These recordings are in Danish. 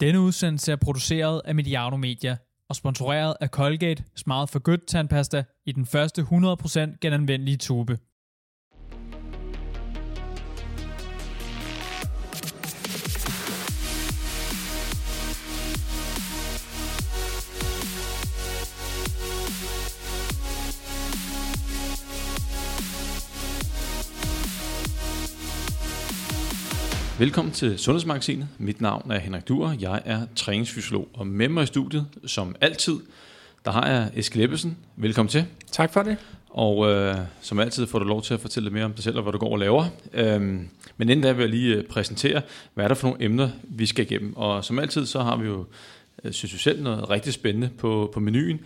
Denne udsendelse er produceret af Mediano Media og sponsoreret af Colgate Smart for Good tandpasta i den første 100% genanvendelige tube. Velkommen til Sundhedsmagasinet. Mit navn er Henrik Duer. Jeg er træningsfysiolog, og med mig i studiet, som altid, der har jeg Eskild Ebbesen. Velkommen til. Tak for det. Og øh, som altid får du lov til at fortælle lidt mere om dig selv og hvad du går og laver. Øhm, men inden da vil jeg lige øh, præsentere, hvad er der for nogle emner, vi skal igennem. Og som altid, så har vi jo, øh, synes jeg selv, noget rigtig spændende på, på menuen.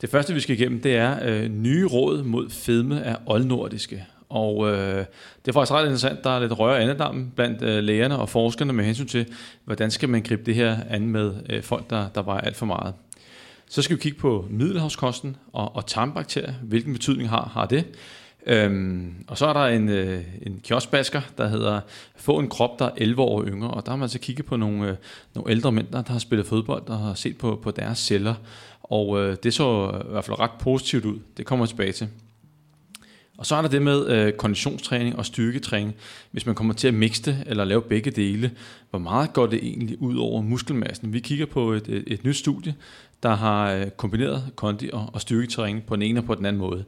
Det første, vi skal igennem, det er øh, nye råd mod fedme af oldnordiske. Og øh, det er faktisk ret interessant. Der er lidt røre andedam blandt øh, lægerne og forskerne med hensyn til, hvordan skal man gribe det her an med øh, folk, der, der vejer alt for meget. Så skal vi kigge på middelhavskosten og, og tarmbakterier. Hvilken betydning har, har det? Øhm, og så er der en, øh, en kioskbasker, der hedder Få en krop, der er 11 år yngre. Og der har man så kigget på nogle, øh, nogle ældre mænd, der har spillet fodbold, der har set på, på deres celler. Og øh, det så i hvert fald ret positivt ud. Det kommer jeg tilbage til. Og så er der det med øh, konditionstræning og styrketræning. Hvis man kommer til at mixe det, eller lave begge dele, hvor meget går det egentlig ud over muskelmassen? Vi kigger på et, et, et nyt studie, der har øh, kombineret kondi og, og styrketræning på den ene og på den anden måde.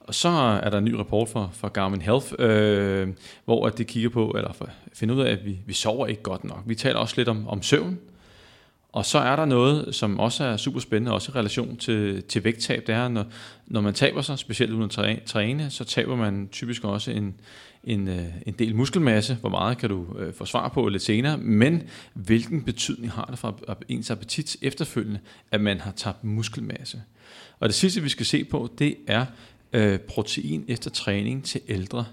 Og så er der en ny rapport fra, fra Garmin Health, øh, hvor at det kigger på, eller finder ud af, at vi, vi sover ikke godt nok. Vi taler også lidt om, om søvn, og så er der noget, som også er super spændende, også i relation til, til vægttab. Det er, når, når man taber sig, specielt uden at træne, så taber man typisk også en, en, øh, en del muskelmasse. Hvor meget kan du øh, få svar på lidt senere. Men hvilken betydning har det for ens appetit efterfølgende, at man har tabt muskelmasse? Og det sidste, vi skal se på, det er øh, protein efter træning til ældre.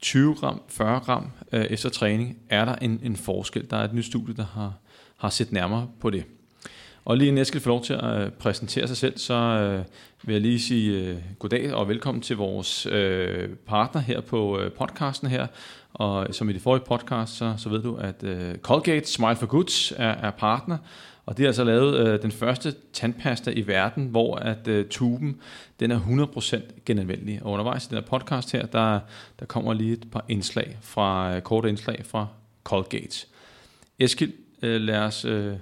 20 gram, 40 gram øh, efter træning, er der en, en forskel. Der er et nyt studie, der har har set nærmere på det. Og lige inden jeg skal få lov til at øh, præsentere sig selv, så øh, vil jeg lige sige øh, goddag og velkommen til vores øh, partner her på øh, podcasten her. Og som i det forrige podcast, så, så ved du, at øh, Colgate Smile for Goods er, er partner. Og de har altså lavet øh, den første tandpasta i verden, hvor at øh, tuben den er 100% genanvendelig. Og undervejs i den her podcast her, der, der kommer lige et par indslag fra, øh, korte indslag fra Colgate. Eskild, Øh, lad os øh,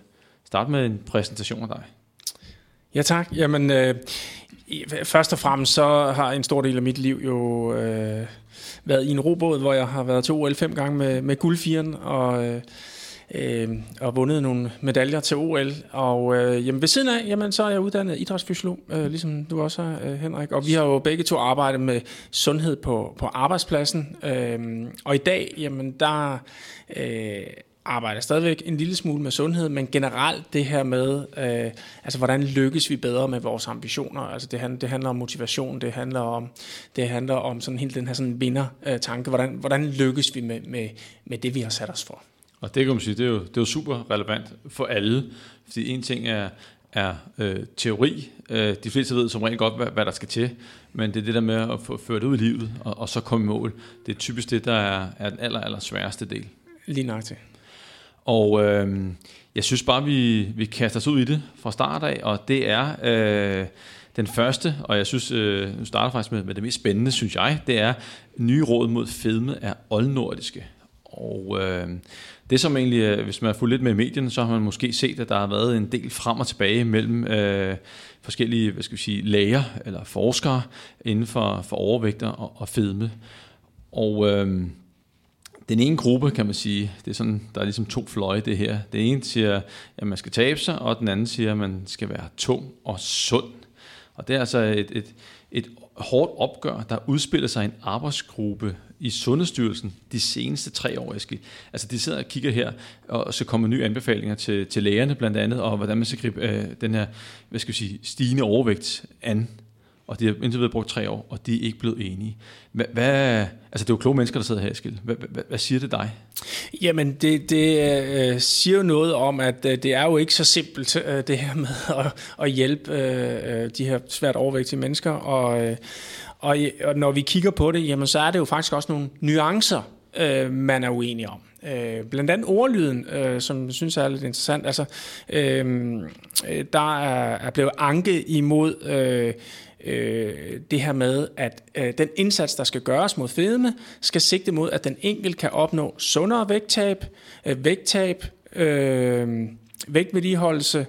starte med en præsentation af dig. Ja tak. Jamen, øh, først og fremmest så har en stor del af mit liv jo øh, været i en robåd, hvor jeg har været til OL fem gange med, med guldfieren og... Øh, øh, og vundet nogle medaljer til OL. Og øh, jamen ved siden af, jamen, så er jeg uddannet idrætsfysiolog, øh, ligesom du også er, øh, Henrik. Og vi har jo begge to arbejdet med sundhed på, på arbejdspladsen. Øh, og i dag, jamen der øh, arbejder stadigvæk en lille smule med sundhed, men generelt det her med, øh, altså hvordan lykkes vi bedre med vores ambitioner? Altså det, handler, det handler om motivation, det handler om, det handler om sådan helt den her sådan vinder-tanke. Hvordan, hvordan lykkes vi med, med, med det, vi har sat os for? Og det kan man sige, det er jo, det er jo super relevant for alle, fordi en ting er, er øh, teori. Øh, de fleste ved som rent godt, hvad, hvad der skal til, men det er det der med at få ført ud i livet, og, og så komme i mål. Det er typisk det, der er, er den aller, aller sværeste del. Lige nok til. Og øh, jeg synes bare, vi, vi kaster os ud i det fra start af, og det er øh, den første, og jeg synes, øh, nu starter faktisk med, med det mest spændende, synes jeg, det er nye råd mod fedme er oldnordiske. Og øh, det som egentlig, øh, hvis man har fulgt lidt med i medierne, så har man måske set, at der har været en del frem og tilbage mellem øh, forskellige hvad skal vi sige, læger eller forskere inden for, for overvægter og, og fedme. Og øh, den ene gruppe, kan man sige, det er sådan, der er ligesom to fløje det her. Det ene siger, at man skal tabe sig, og den anden siger, at man skal være tung og sund. Og det er altså et, et, et hårdt opgør, der udspiller sig i en arbejdsgruppe i Sundhedsstyrelsen de seneste tre år. Eskild. Altså de sidder og kigger her, og så kommer nye anbefalinger til, til lægerne blandt andet, og hvordan man skal gribe øh, den her hvad skal vi sige, stigende overvægt an og de har indtil videre brugt tre år, og de er ikke blevet enige. Hvad, hvad, altså det er jo kloge mennesker, der sidder her, Eskild. Hvad, hvad, hvad siger det dig? Jamen, det, det øh, siger jo noget om, at øh, det er jo ikke så simpelt, øh, det her med at, at hjælpe øh, øh de her svært overvægtige mennesker. Og, øh, og, og når vi kigger på det, jamen, så er det jo faktisk også nogle nuancer, øh, man er uenig om. Øh, blandt andet ordlyden, øh, som jeg synes er lidt interessant. Altså, øh, øh der er, er blevet anke imod øh, øh, det her med, at øh, den indsats, der skal gøres mod fedme, skal sigte mod, at den enkelte kan opnå sundere vægttab, øh, vægttab, øh, vægtvedligeholdelse,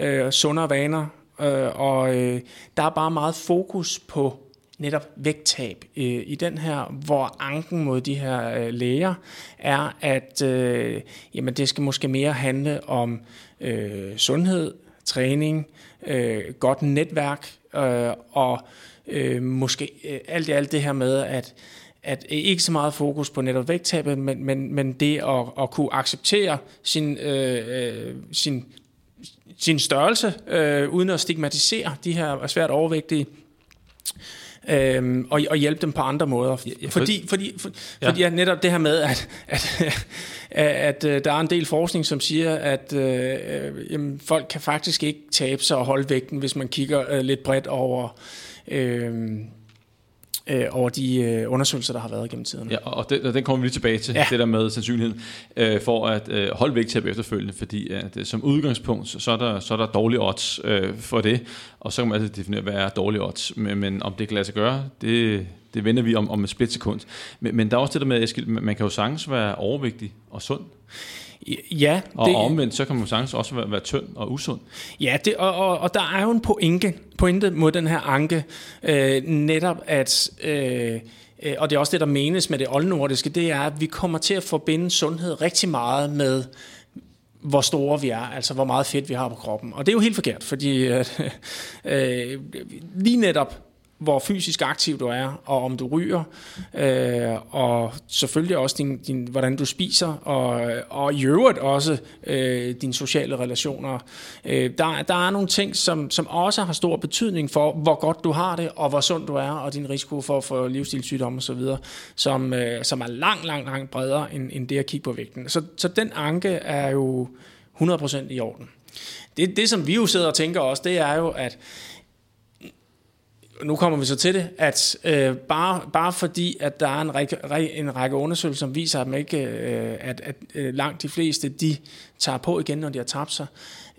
øh, sundere vaner, øh, og øh, der er bare meget fokus på netop vægttab øh, i den her, hvor anken mod de her øh, læger er, at øh, jamen det skal måske mere handle om øh, sundhed, træning, øh, godt netværk øh, og øh, måske øh, alt i alt det her med, at at øh, ikke så meget fokus på netop vægttabet, men, men, men det at, at kunne acceptere sin, øh, øh sin, sin størrelse, øh, uden at stigmatisere de her svært overvægtige, øhm, og, og hjælpe dem på andre måder. Ja, ja, fordi, fordi, for, ja. fordi ja, netop det her med, at, at, at, at øh, der er en del forskning, som siger, at øh, jamen, folk kan faktisk ikke tabe sig og holde vægten, hvis man kigger øh, lidt bredt over... Øh, øh, over de øh, undersøgelser, der har været gennem tiden. Ja, og den, og den kommer vi lige tilbage til, ja. det der med sandsynligheden, øh, for at øh, holde vægttab efterfølgende, fordi at, øh, som udgangspunkt, så er der, så er der dårlige odds øh, for det, og så kan man altid definere, hvad er dårlige odds, men, men om det kan lade sig gøre, det, det vender vi om, om et splitsekund. Men, men der er også det der med, at man kan jo sagtens være overvægtig og sund. Ja. Og det, omvendt, så kan man sagtens også være, være tynd og usund. Ja, det, og, og, og der er jo en pointe, pointe mod den her anke, øh, netop at... Øh, øh, og det er også det, der menes med det oldnordiske, det er, at vi kommer til at forbinde sundhed rigtig meget med hvor store vi er, altså hvor meget fedt vi har på kroppen. Og det er jo helt forkert, fordi øh, øh, lige netop hvor fysisk aktiv du er, og om du ryger, øh, og selvfølgelig også din, din, hvordan du spiser, og, og i øvrigt også øh, dine sociale relationer. Øh, der, der er nogle ting, som, som også har stor betydning for, hvor godt du har det, og hvor sund du er, og din risiko for at få livsstilssygdomme osv., som, øh, som er langt, langt, langt bredere end, end det at kigge på vægten. Så, så den anke er jo 100% i orden. Det, det, som vi jo sidder og tænker også, det er jo, at nu kommer vi så til det, at øh, bare, bare fordi, at der er en række, en række undersøgelser, som viser, at, man ikke, øh, at, at øh, langt de fleste, de tager på igen, når de har tabt sig,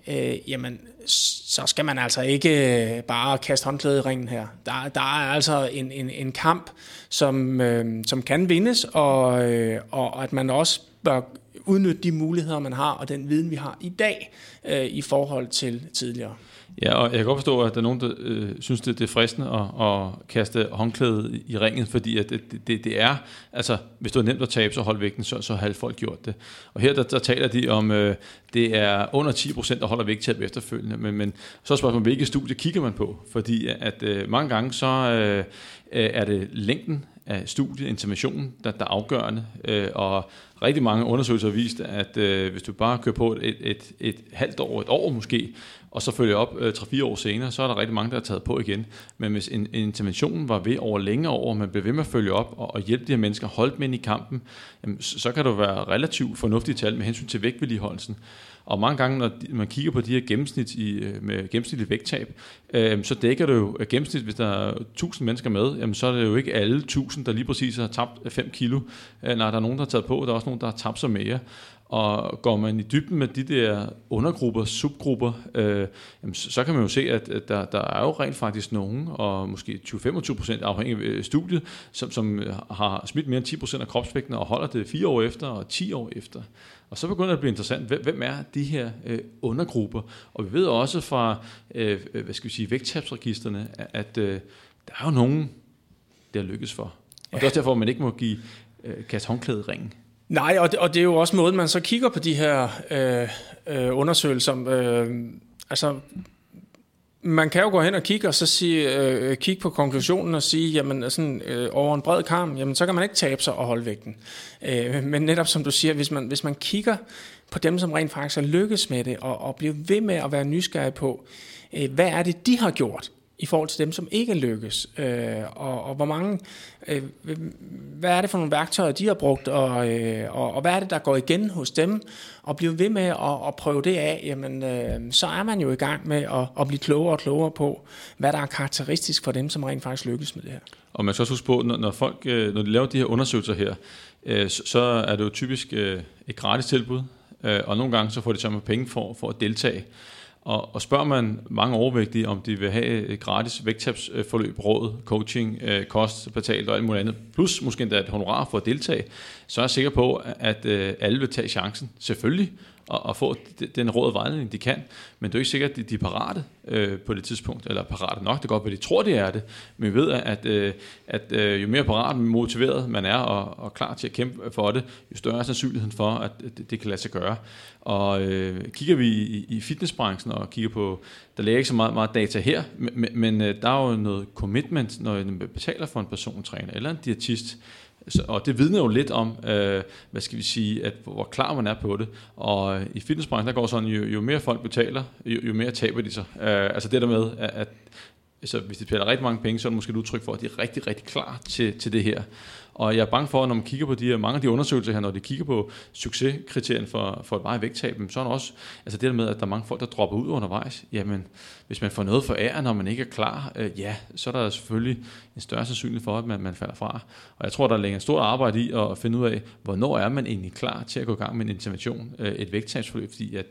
øh, jamen, så skal man altså ikke øh, bare kaste håndklædet i ringen her. Der, der er altså en, en, en kamp, som, øh, som kan vindes, og, øh, og at man også bør udnytte de muligheder, man har, og den viden, vi har i dag, øh, i forhold til tidligere. Ja, og jeg kan godt forstå, at der er nogen, der øh, synes, det, det er fristende at, at kaste håndklædet i ringen, fordi at det, det, det er, altså hvis du er nemt at tabe, så hold vægten, så, så har folk gjort det. Og her der, der taler de om, øh, det er under 10 procent, der holder vægttab efterfølgende, men, men så er spørgsmålet, hvilke studie kigger man på? Fordi at øh, mange gange så øh, er det længden af studiet, interventionen, der, der er afgørende, øh, og rigtig mange undersøgelser har vist, at øh, hvis du bare kører på et, et, et, et halvt år, et år måske, og så følger op øh, 3-4 år senere, så er der rigtig mange, der er taget på igen. Men hvis en, en intervention var ved over længere år, man blev ved med at følge op og, og hjælpe de her mennesker, holdt dem ind i kampen, jamen, så, så kan det være relativt fornuftige tal med hensyn til vægtvedligeholdelsen. Og mange gange, når man kigger på de her gennemsnit i, øh, med gennemsnitlig vægttab, øh, så dækker det jo øh, gennemsnit, hvis der er 1000 mennesker med, jamen, så er det jo ikke alle 1000, der lige præcis har tabt øh, 5 kilo. Øh, nej, der er nogen, der har taget på, der er også nogen, der har tabt sig mere. Og går man i dybden med de der undergrupper, subgrupper, øh, jamen, så, så kan man jo se, at, at der, der er jo rent faktisk nogen, og måske 20-25 procent afhængig af studiet, som, som har smidt mere end 10 procent af kropsvægten og holder det fire år efter og 10 år efter. Og så begynder det at blive interessant, hvem er de her øh, undergrupper? Og vi ved også fra øh, hvad skal vi sige, vægttabsregisterne, at øh, der er jo nogen, der lykkes for. Og ja. det er også derfor, at man ikke må give øh, kaste håndklæde ringen. Nej, og det, og det er jo også måden, man så kigger på de her øh, øh, undersøgelser. Øh, altså, man kan jo gå hen og kigge og så sige, øh, kigge på konklusionen og sige, jamen sådan, øh, over en bred kamp, jamen så kan man ikke tabe sig og holde vægten. Øh, men netop som du siger, hvis man, hvis man kigger på dem, som rent faktisk har lykkes med det, og, og bliver ved med at være nysgerrig på, øh, hvad er det, de har gjort? I forhold til dem, som ikke lykkes, øh, og, og hvor mange, øh, hvad er det for nogle værktøjer, de har brugt, og, øh, og, og hvad er det, der går igen hos dem, og bliver ved med at, at prøve det af, jamen, øh, så er man jo i gang med at, at blive klogere og klogere på, hvad der er karakteristisk for dem, som rent faktisk lykkes med det her. Og man skal også huske på, når, når folk, øh, når de laver de her undersøgelser her, øh, så, så er det jo typisk øh, et gratis tilbud, øh, og nogle gange så får de så med penge for, for at deltage. Og, og spørger man mange overvægtige, om de vil have et gratis vægttabsforløb, råd, coaching, øh, kost betalt og alt muligt andet, plus måske endda et honorar for at deltage, så er jeg sikker på, at øh, alle vil tage chancen, selvfølgelig, og, og få den råd og vejledning, de kan. Men det er jo ikke sikkert, at de, er parate øh, på det tidspunkt, eller parate nok, det er godt, at de tror, de er det. Men vi ved, at, øh, at øh, jo mere parat og motiveret man er, og, og klar til at kæmpe for det, jo større er sandsynligheden for, at det, det kan lade sig gøre. Og øh, kigger vi i, i fitnessbranchen og kigger på, der ligger ikke så meget, meget data her, men, men øh, der er jo noget commitment, når man betaler for en persontræner eller en diætist, så, og det vidner jo lidt om, øh, hvad skal vi sige, at hvor klar man er på det. Og øh, i fitnessbranchen, der går sådan, jo, jo mere folk betaler, jo, jo mere taber de sig. Øh, altså det der med, at, at så hvis de betaler rigtig mange penge, så er det måske et udtryk for, at de er rigtig, rigtig klar til, til det her. Og jeg er bange for, at når man kigger på de her, mange af de undersøgelser her, når de kigger på succeskriterierne for, for et meget vægttab, så er der også altså det der med, at der er mange folk, der dropper ud undervejs. Jamen, hvis man får noget for ære, når man ikke er klar, øh, ja, så er der selvfølgelig en større sandsynlighed for, at man, man falder fra. Og jeg tror, der ligger en stor arbejde i at finde ud af, hvornår er man egentlig klar til at gå i gang med en intervention, øh, et vægttabsforløb, fordi at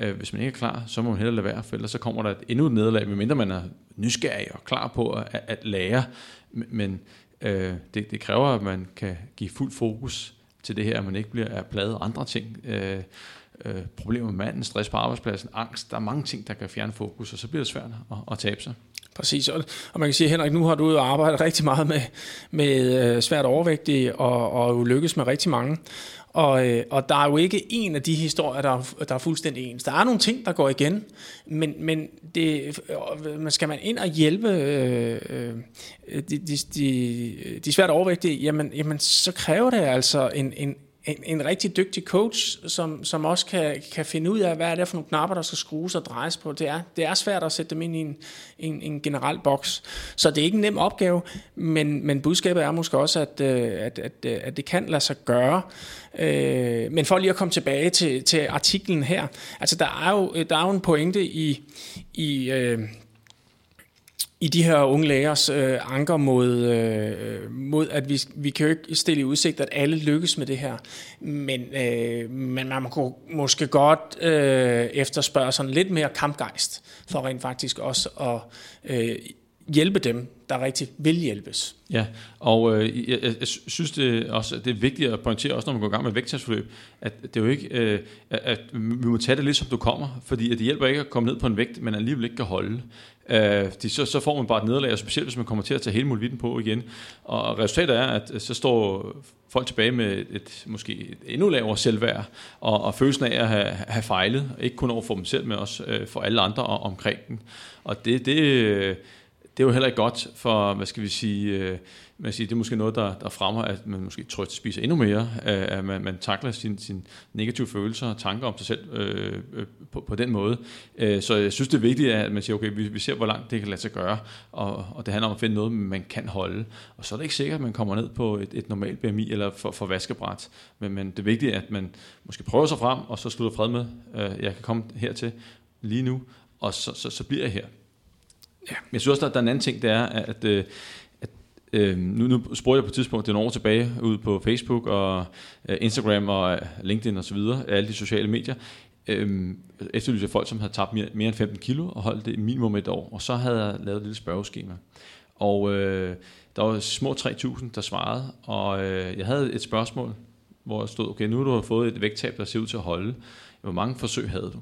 øh, hvis man ikke er klar, så må man hellere lade være, for ellers så kommer der et endnu et nederlag, medmindre man er nysgerrig og klar på at, at lære. Men øh, det, det kræver, at man kan give fuld fokus til det her, at man ikke bliver er pladet andre ting. Øh, øh, problemer med manden, stress på arbejdspladsen, angst. Der er mange ting, der kan fjerne fokus, og så bliver det svært at, at tabe sig. Præcis, og, og man kan sige, Henrik, nu har du arbejdet rigtig meget med, med øh, svært overvægtige, og, og lykkes med rigtig mange. Og, øh, og der er jo ikke en af de historier, der er, der er fuldstændig ens. Der er nogle ting, der går igen, men, men det, øh, skal man ind og hjælpe øh, øh, de, de, de, de svært overvægtige, jamen, jamen så kræver det altså en, en, en, en rigtig dygtig coach, som, som også kan, kan finde ud af, hvad er det for nogle knapper, der skal skrues og drejes på. Det er, det er svært at sætte dem ind i en, en, en generel boks. Så det er ikke en nem opgave, men, men budskabet er måske også, at, øh, at, at, øh, at det kan lade sig gøre. Øh, men for lige at komme tilbage til, til artiklen her, altså der er jo, der er jo en pointe i, i øh, i de her unge lægers øh, anker mod, øh, mod, at vi, vi kan jo ikke stille i udsigt, at alle lykkes med det her. Men, øh, men man må måske godt øh, efterspørge sådan lidt mere kampgejst, for rent faktisk også at øh, hjælpe dem, der rigtig vil hjælpes. Ja, og øh, jeg, jeg synes det også, det er vigtigt at pointere, også når man går i gang med vægttabsforløb, at det er jo ikke, øh, at vi må tage det lidt som du kommer, fordi at det hjælper ikke at komme ned på en vægt, men alligevel ikke kan holde. Øh, de, så, så får man bare et nederlag, specielt hvis man kommer til at tage hele muligheden på igen. Og resultatet er, at så står folk tilbage med et, måske et endnu lavere selvværd, og, og følelsen af at have, have fejlet, ikke kun over for dem selv, men også øh, for alle andre omkring dem. Og det, det, øh, det er jo heller ikke godt for, hvad skal vi sige, øh, man siger, det er måske noget, der, der fremmer, at man måske trygt spiser endnu mere, øh, at man, man takler sine sin negative følelser og tanker om sig selv øh, øh, på, på den måde. Øh, så jeg synes, det er vigtigt, at man siger, okay, vi, vi ser, hvor langt det kan lade sig gøre, og, og det handler om at finde noget, man kan holde. Og så er det ikke sikkert, at man kommer ned på et, et normalt BMI eller for, for vaskebræt, men, men det er vigtigt, at man måske prøver sig frem, og så slutter fred med, øh, jeg kan komme hertil lige nu, og så, så, så bliver jeg her. Ja. Men jeg synes også, der, der er en anden ting, det er, at, øh, at øh, nu, nu spurgte jeg på et tidspunkt, det er nogle år tilbage, ud på Facebook og øh, Instagram og øh, LinkedIn og så videre, alle de sociale medier, øh, efterlyste folk, som havde tabt mere, mere end 15 kilo og holdt det minimum et år, og så havde jeg lavet et lille spørgeskema. Og øh, der var små 3.000, der svarede, og øh, jeg havde et spørgsmål, hvor jeg stod, okay, nu har du fået et vægttab, der ser ud til at holde. Hvor mange forsøg havde du?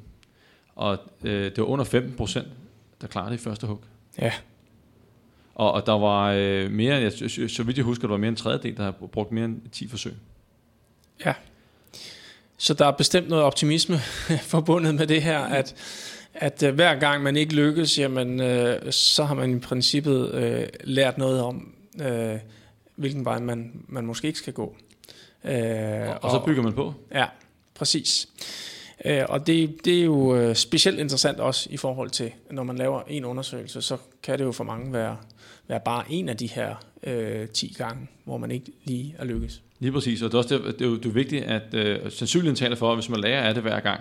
Og øh, det var under 15 procent, der klarede det i første hug. Ja. Og, og der var øh, mere, jeg, så vidt jeg husker, der var mere end en tredjedel, der har brugt mere end 10 forsøg. Ja. Så der er bestemt noget optimisme forbundet med det her, at, at uh, hver gang man ikke lykkes, jamen, uh, så har man i princippet uh, lært noget om, uh, hvilken vej man, man måske ikke skal gå. Uh, og, og så bygger man på? Ja, præcis. Øh, og det, det er jo øh, specielt interessant også i forhold til, når man laver en undersøgelse, så kan det jo for mange være, være bare en af de her øh, 10 gange, hvor man ikke lige er lykkes. Lige præcis, og det er også det, det er jo, det er vigtigt, at øh, sandsynligheden taler for, at hvis man lærer af det hver gang,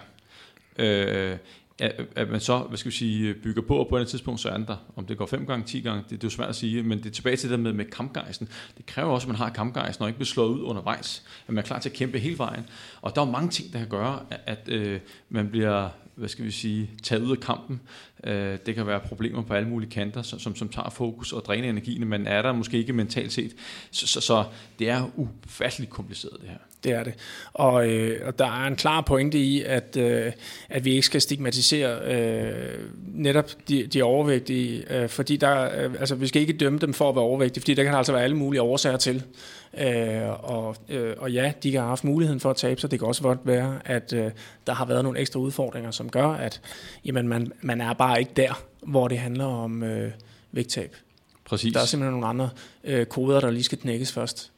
øh, at, at man så, hvad skal vi sige, bygger på, og på et tidspunkt, så er den der. Om det går fem gange, ti gange, det, det er jo svært at sige, men det er tilbage til det med, med kampgejsen. Det kræver også, at man har kampgejsen, og ikke bliver slået ud undervejs, at man er klar til at kæmpe hele vejen. Og der er mange ting, der kan gøre, at, at øh, man bliver hvad skal vi sige, taget ud af kampen. Øh, det kan være problemer på alle mulige kanter, som, som, som tager fokus og dræner energien, men er der måske ikke mentalt set. Så, så, så det er ufatteligt kompliceret det her. Det er det. Og, øh, og der er en klar pointe i, at, øh, at vi ikke skal stigmatisere øh, netop de, de overvægtige, øh, fordi der, øh, altså, vi skal ikke dømme dem for at være overvægtige, fordi der kan altså være alle mulige årsager til. Øh, og, øh, og ja, de kan have haft muligheden for at tabe sig. Det kan også godt være, at øh, der har været nogle ekstra udfordringer, som gør, at jamen, man, man er bare ikke der, hvor det handler om øh, vægttab. Præcis. Der er simpelthen nogle andre øh, koder, der lige skal knækkes først.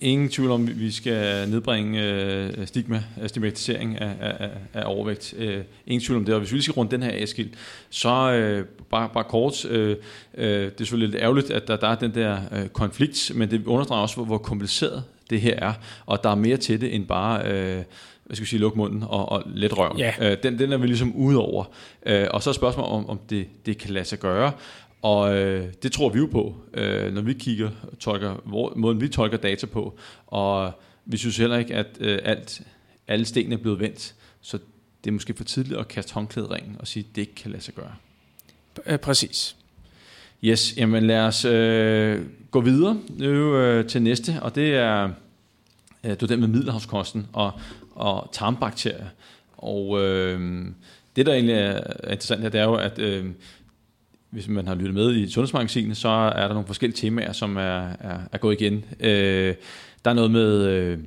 Ingen tvivl om, at vi skal nedbringe øh, stigma, stigmatisering af, af, af overvægt. Øh, ingen tvivl om det. Og hvis vi skal rundt den her Eskild, så øh, bare, bare kort, øh, øh, det er selvfølgelig lidt ærgerligt, at der, der er den der øh, konflikt, men det understreger også, hvor, hvor kompliceret det her er, og der er mere til det end bare... Øh, hvad skal vi sige, lukke munden og, og let røven. Ja. Øh, den, den er vi ligesom ude over. Øh, og så er spørgsmålet om, om det, det kan lade sig gøre. Og øh, det tror vi jo på, øh, når vi kigger, tolker, hvor, måden vi tolker data på. Og vi synes heller ikke, at øh, alt, alle stenene er blevet vendt. Så det er måske for tidligt at kaste håndklædet ringen og sige, at det ikke kan lade sig gøre. Øh, præcis. Yes, jamen lad os øh, gå videre nu øh, til næste, og det er, øh, det er den med middelhavskosten og, og tarmbakterier. Og øh, det, der egentlig er interessant her, det er jo, at øh, hvis man har lyttet med i Sundhedsmagasinet, så er der nogle forskellige temaer, som er, er, er gået igen. Øh, der er noget med, øh,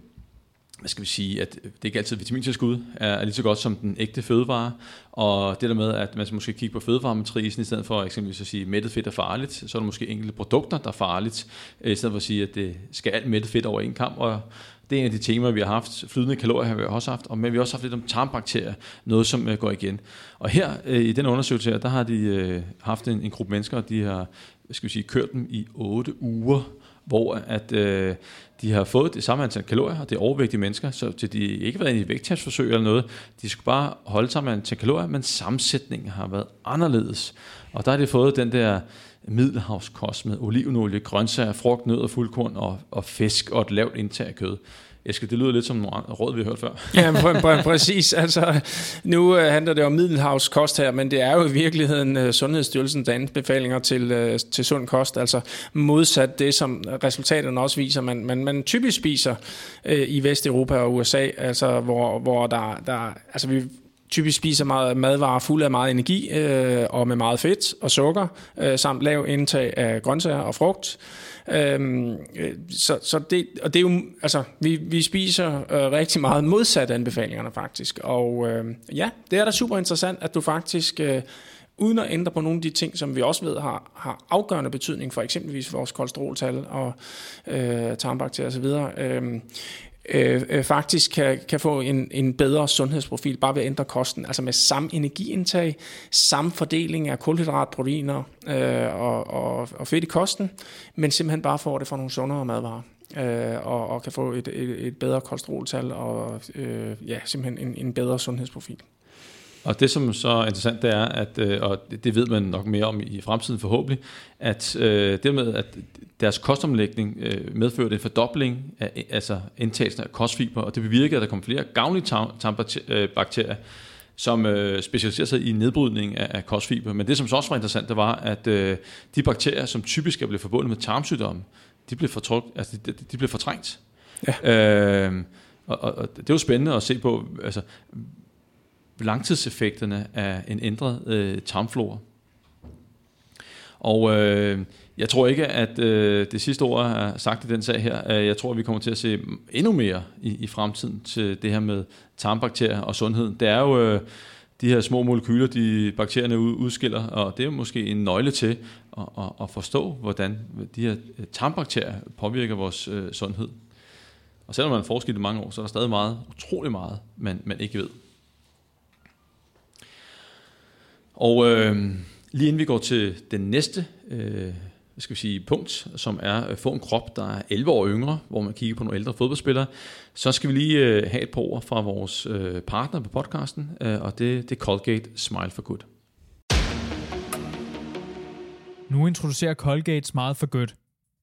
hvad skal vi sige, at det ikke altid vitamintilskud er, er lige så godt som den ægte fødevare, og det der med, at man skal måske kigge på fødevarematrisen, i stedet for eksempelvis at sige, at mættet fedt er farligt, så er der måske enkelte produkter, der er farligt, øh, i stedet for at sige, at det skal alt mættet fedt over en kamp, og det er en af de temaer, vi har haft. Flydende kalorier har vi også haft, men vi har også haft lidt om tarmbakterier, noget som øh, går igen. Og her øh, i den undersøgelse her, der har de øh, haft en, en gruppe mennesker, og de har skal vi sige, kørt dem i 8 uger, hvor at øh, de har fået det samme antal kalorier, og det er overvægtige mennesker, så til de ikke været i vægttabsforsøg eller noget, de skulle bare holde samme antal kalorier, men sammensætningen har været anderledes. Og der har de fået den der middelhavskost med olivenolie, grøntsager, frugt, nød og fuldkorn og, og fisk og et lavt indtag af kød. Eske, det lyder lidt som nogle råd, vi har hørt før. ja, pr- pr- præcis. Altså, nu uh, handler det om middelhavskost her, men det er jo i virkeligheden uh, Sundhedsstyrelsens anbefalinger til, uh, til sund kost. Altså modsat det, som resultaterne også viser, man, man, man typisk spiser uh, i Vesteuropa og USA, altså hvor, hvor der, der altså vi typisk spiser meget madvarer fulde af meget energi øh, og med meget fedt og sukker, øh, samt lav indtag af grøntsager og frugt. Øhm, øh, så, så det, og det er jo, altså, vi, vi spiser øh, rigtig meget modsat anbefalingerne faktisk. Og øh, ja, det er da super interessant, at du faktisk, øh, uden at ændre på nogle af de ting, som vi også ved har, har afgørende betydning for eksempelvis vores kolesteroltal og øh, tarmbakterier osv., øh, øh, øh, faktisk kan, kan få en, en bedre sundhedsprofil bare ved at ændre kosten. Altså med samme energiindtag, samme fordeling af kulhydratproteiner øh, og, og, og fedt i kosten, men simpelthen bare får det fra nogle sundere madvarer. Øh, og, og kan få et, et, et bedre kolesteroltal og øh, ja, simpelthen en, en bedre sundhedsprofil. Og det, som så er interessant, det er, at, øh, og det ved man nok mere om i fremtiden forhåbentlig, at øh, det med, at deres kostomlægning øh, medførte en fordobling af altså indtagelsen af kostfiber, og det bevirkede, at der kom flere gavnlige tarmbakterier, som øh, specialiserer sig i nedbrydning af, af kostfiber. Men det, som så også var interessant, det var, at øh, de bakterier, som typisk er blevet forbundet med tarmsygdomme, de blev, fortryk, altså, de, de blev fortrængt. Ja. Øh, og, og, og det jo spændende at se på, altså, langtidseffekterne af en ændret øh, tarmflora. Og øh, jeg tror ikke, at øh, det sidste ord er sagt i den sag her. Øh, jeg tror, at vi kommer til at se endnu mere i, i fremtiden til det her med tarmbakterier og sundhed. Det er jo øh, de her små molekyler, de bakterierne udskiller, og det er måske en nøgle til at, at, at forstå, hvordan de her øh, tarmbakterier påvirker vores øh, sundhed. Og selvom man har forsket i mange år, så er der stadig meget, utrolig meget, man, man ikke ved. Og øh, lige inden vi går til den næste øh, skal vi sige, punkt, som er at få en krop, der er 11 år yngre, hvor man kigger på nogle ældre fodboldspillere, så skal vi lige øh, have et par ord fra vores øh, partner på podcasten, øh, og det, det er Colgate Smile for Good. Nu introducerer Colgate Smile for Good.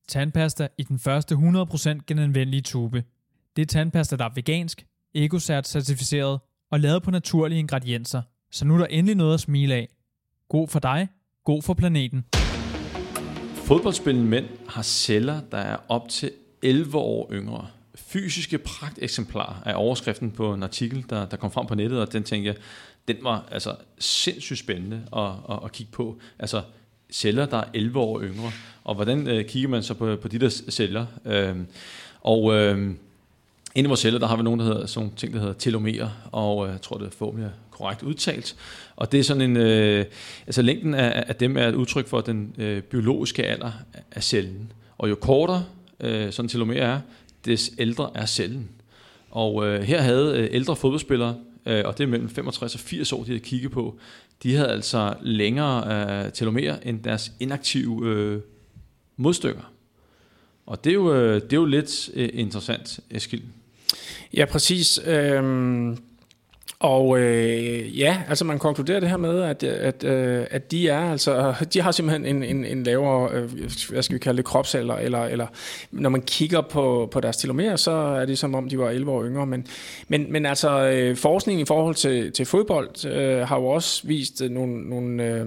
Tandpasta i den første 100% genanvendelige tube. Det er tandpasta, der er vegansk, ecocert certificeret og lavet på naturlige ingredienser. Så nu er der endelig noget at smile af. God for dig, god for planeten. Fodboldspillende mænd har celler, der er op til 11 år yngre. Fysiske pragteksemplar af overskriften på en artikel, der, der kom frem på nettet, og den tænkte jeg, den var altså sindssygt spændende at, at, at kigge på. Altså celler, der er 11 år yngre. Og hvordan øh, kigger man så på, på de der celler? Øh, og øh, inde i vores celler, der har vi nogen, der hedder, sådan nogle ting, der hedder telomerer, og øh, jeg tror, det er forhåbentlig korrekt udtalt. Og det er sådan en, øh, altså længden af, af dem er et udtryk for den øh, biologiske alder af cellen. Og jo kortere øh, sådan en telomer er, des ældre er cellen. Og øh, her havde øh, ældre fodboldspillere, øh, og det er mellem 65 og 80 år, de havde kigget på, de havde altså længere øh, telomerer end deres inaktive øh, modstykker. Og det er jo, øh, det er jo lidt øh, interessant, Eskild. Ja, præcis. Øhm, og øh, ja, altså man konkluderer det her med, at, at, øh, at de er altså, de har simpelthen en, en, en lavere, øh, hvad skal vi kalde det, kropsalder, eller, eller når man kigger på, på deres telomerer, så er det som om, de var 11 år yngre. Men, men, men altså, øh, forskningen i forhold til, til fodbold øh, har jo også vist nogle, nogle øh,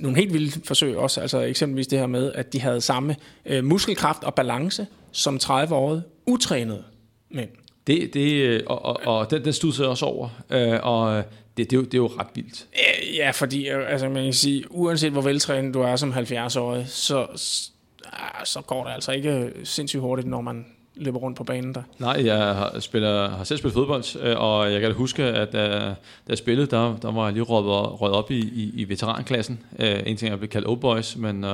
nogle helt vilde forsøg også, altså eksempelvis det her med, at de havde samme øh, muskelkraft og balance som 30-årige utrænede mænd. Det, det, og, og, og den, den studser også over, øh, og det, det, er jo, det er jo ret vildt. Ja, fordi altså, man kan sige, uanset hvor veltrænet du er som 70-årig, så, så går det altså ikke sindssygt hurtigt, når man løber rundt på banen der. Nej, jeg har, spiller, har selv spillet fodbold, øh, og jeg kan da huske, at da, jeg spillede, der, der var jeg lige røget, røget op i, i, i veteranklassen. En ting er blevet kaldt old boys, men uh,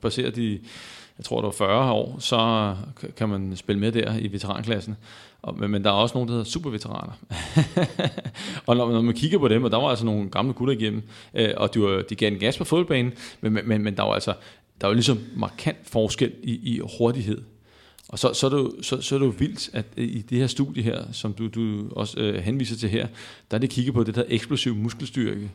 baseret i, jeg tror det var 40 år, så øh, kan man spille med der i veteranklassen. Og, men, men der er også nogen, der hedder superveteraner. og når, når man kigger på dem, og der var altså nogle gamle gutter igennem, øh, og de, var, de gav en gas på fodboldbanen, men, men, men der var altså der var ligesom markant forskel i, i hurtighed. Og så, så, er det jo, så, så er det jo vildt, at øh, i det her studie her, som du, du også øh, henviser til her, der er det kigget på det der eksplosiv muskelstyrke,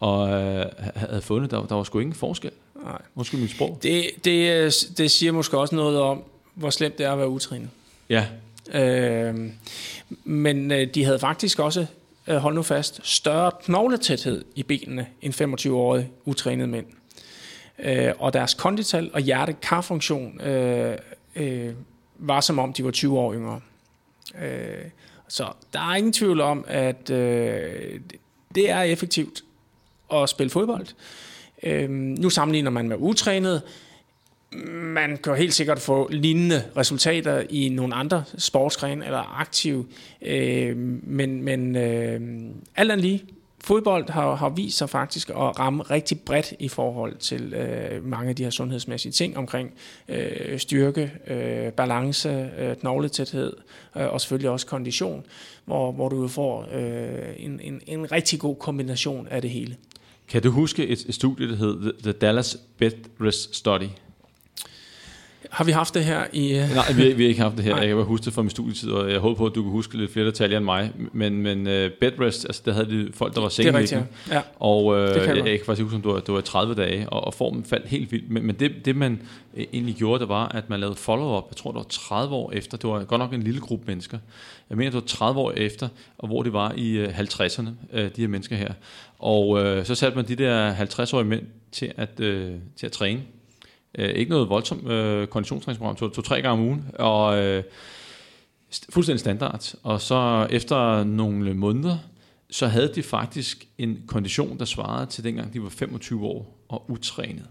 og øh, havde fundet, der, der var sgu ingen forskel. Nej. Måske mit sprog. Det, det, øh, det siger måske også noget om, hvor slemt det er at være utrænet. Ja, Øh, men de havde faktisk også, øh, hold nu fast, større knogletæthed i benene end 25-årige utrænede mænd. Øh, og deres kondital og hjerte-karfunktion øh, øh, var som om de var 20 år yngre. Øh, så der er ingen tvivl om, at øh, det er effektivt at spille fodbold. Øh, Øh, nu sammenligner man med utrænet, man kan helt sikkert få lignende resultater i nogle andre sportsgrene eller aktiv, øh, men, men øh, alt andet lige, fodbold har, har vist sig faktisk at ramme rigtig bredt i forhold til øh, mange af de her sundhedsmæssige ting omkring øh, styrke, øh, balance, øh, knogletæthed øh, og selvfølgelig også kondition, hvor, hvor du får øh, en, en, en rigtig god kombination af det hele. Kan du huske et, et studie, der hed The Dallas Bed Rest Study? Har vi haft det her i... Uh... Nej, vi, vi har ikke haft det her. Nej. Jeg kan bare huske det fra min studietid, og jeg håber på, at du kan huske lidt flere detaljer end mig. Men, men uh, bedrest, altså der havde de folk, der var sengeliggende. Ja. Og uh, kan jeg, jeg kan faktisk huske, at det var, det var 30 dage, og, og formen faldt helt vildt. Men, men det, det, man egentlig gjorde, det var, at man lavede follow-up. Jeg tror, det var 30 år efter. Det var godt nok en lille gruppe mennesker. Jeg mener, det var 30 år efter, og hvor det var i uh, 50'erne, uh, de her mennesker her. Og uh, så satte man de der 50-årige mænd til at, uh, til at træne Øh, ikke noget voldsomt øh, konditionstræningsprogram, to, to-tre gange om ugen, og øh, fuldstændig standard. Og så efter nogle måneder, så havde de faktisk en kondition, der svarede til dengang de var 25 år og utrænet.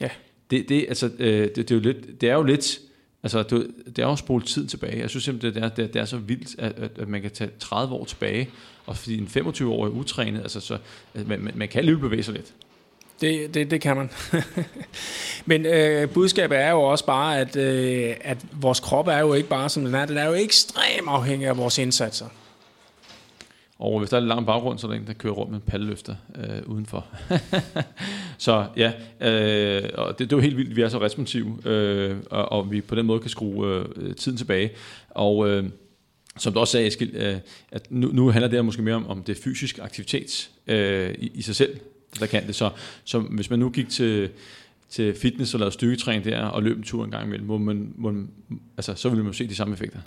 Ja. Det, det, altså, øh, det, det, er jo lidt, det er jo lidt, altså det, det er jo spolet tid tilbage. Jeg synes simpelthen, det er, det, det er så vildt, at, at, at man kan tage 30 år tilbage, og fordi en 25-årig er utrænet, altså så, man, man, man kan alligevel bevæge sig lidt. Det, det, det kan man. Men øh, budskabet er jo også bare, at, øh, at vores krop er jo ikke bare som den er. Den er jo ekstremt afhængig af vores indsatser. Og hvis der er en lang baggrund, så er der en, der kører rundt med en palleløfter øh, udenfor. så ja, øh, og det, det er jo helt vildt, vi er så responsive, øh, og, og vi på den måde kan skrue øh, tiden tilbage. Og øh, som du også sagde, Eskild, øh, at nu, nu handler det måske mere om, om det fysisk aktivitet øh, i, i sig selv, der kan det. Så, så hvis man nu gik til, til fitness og lavede styrketræning der, og løb en tur en gang imellem, må man, må man, altså, så ville man se de samme effekter.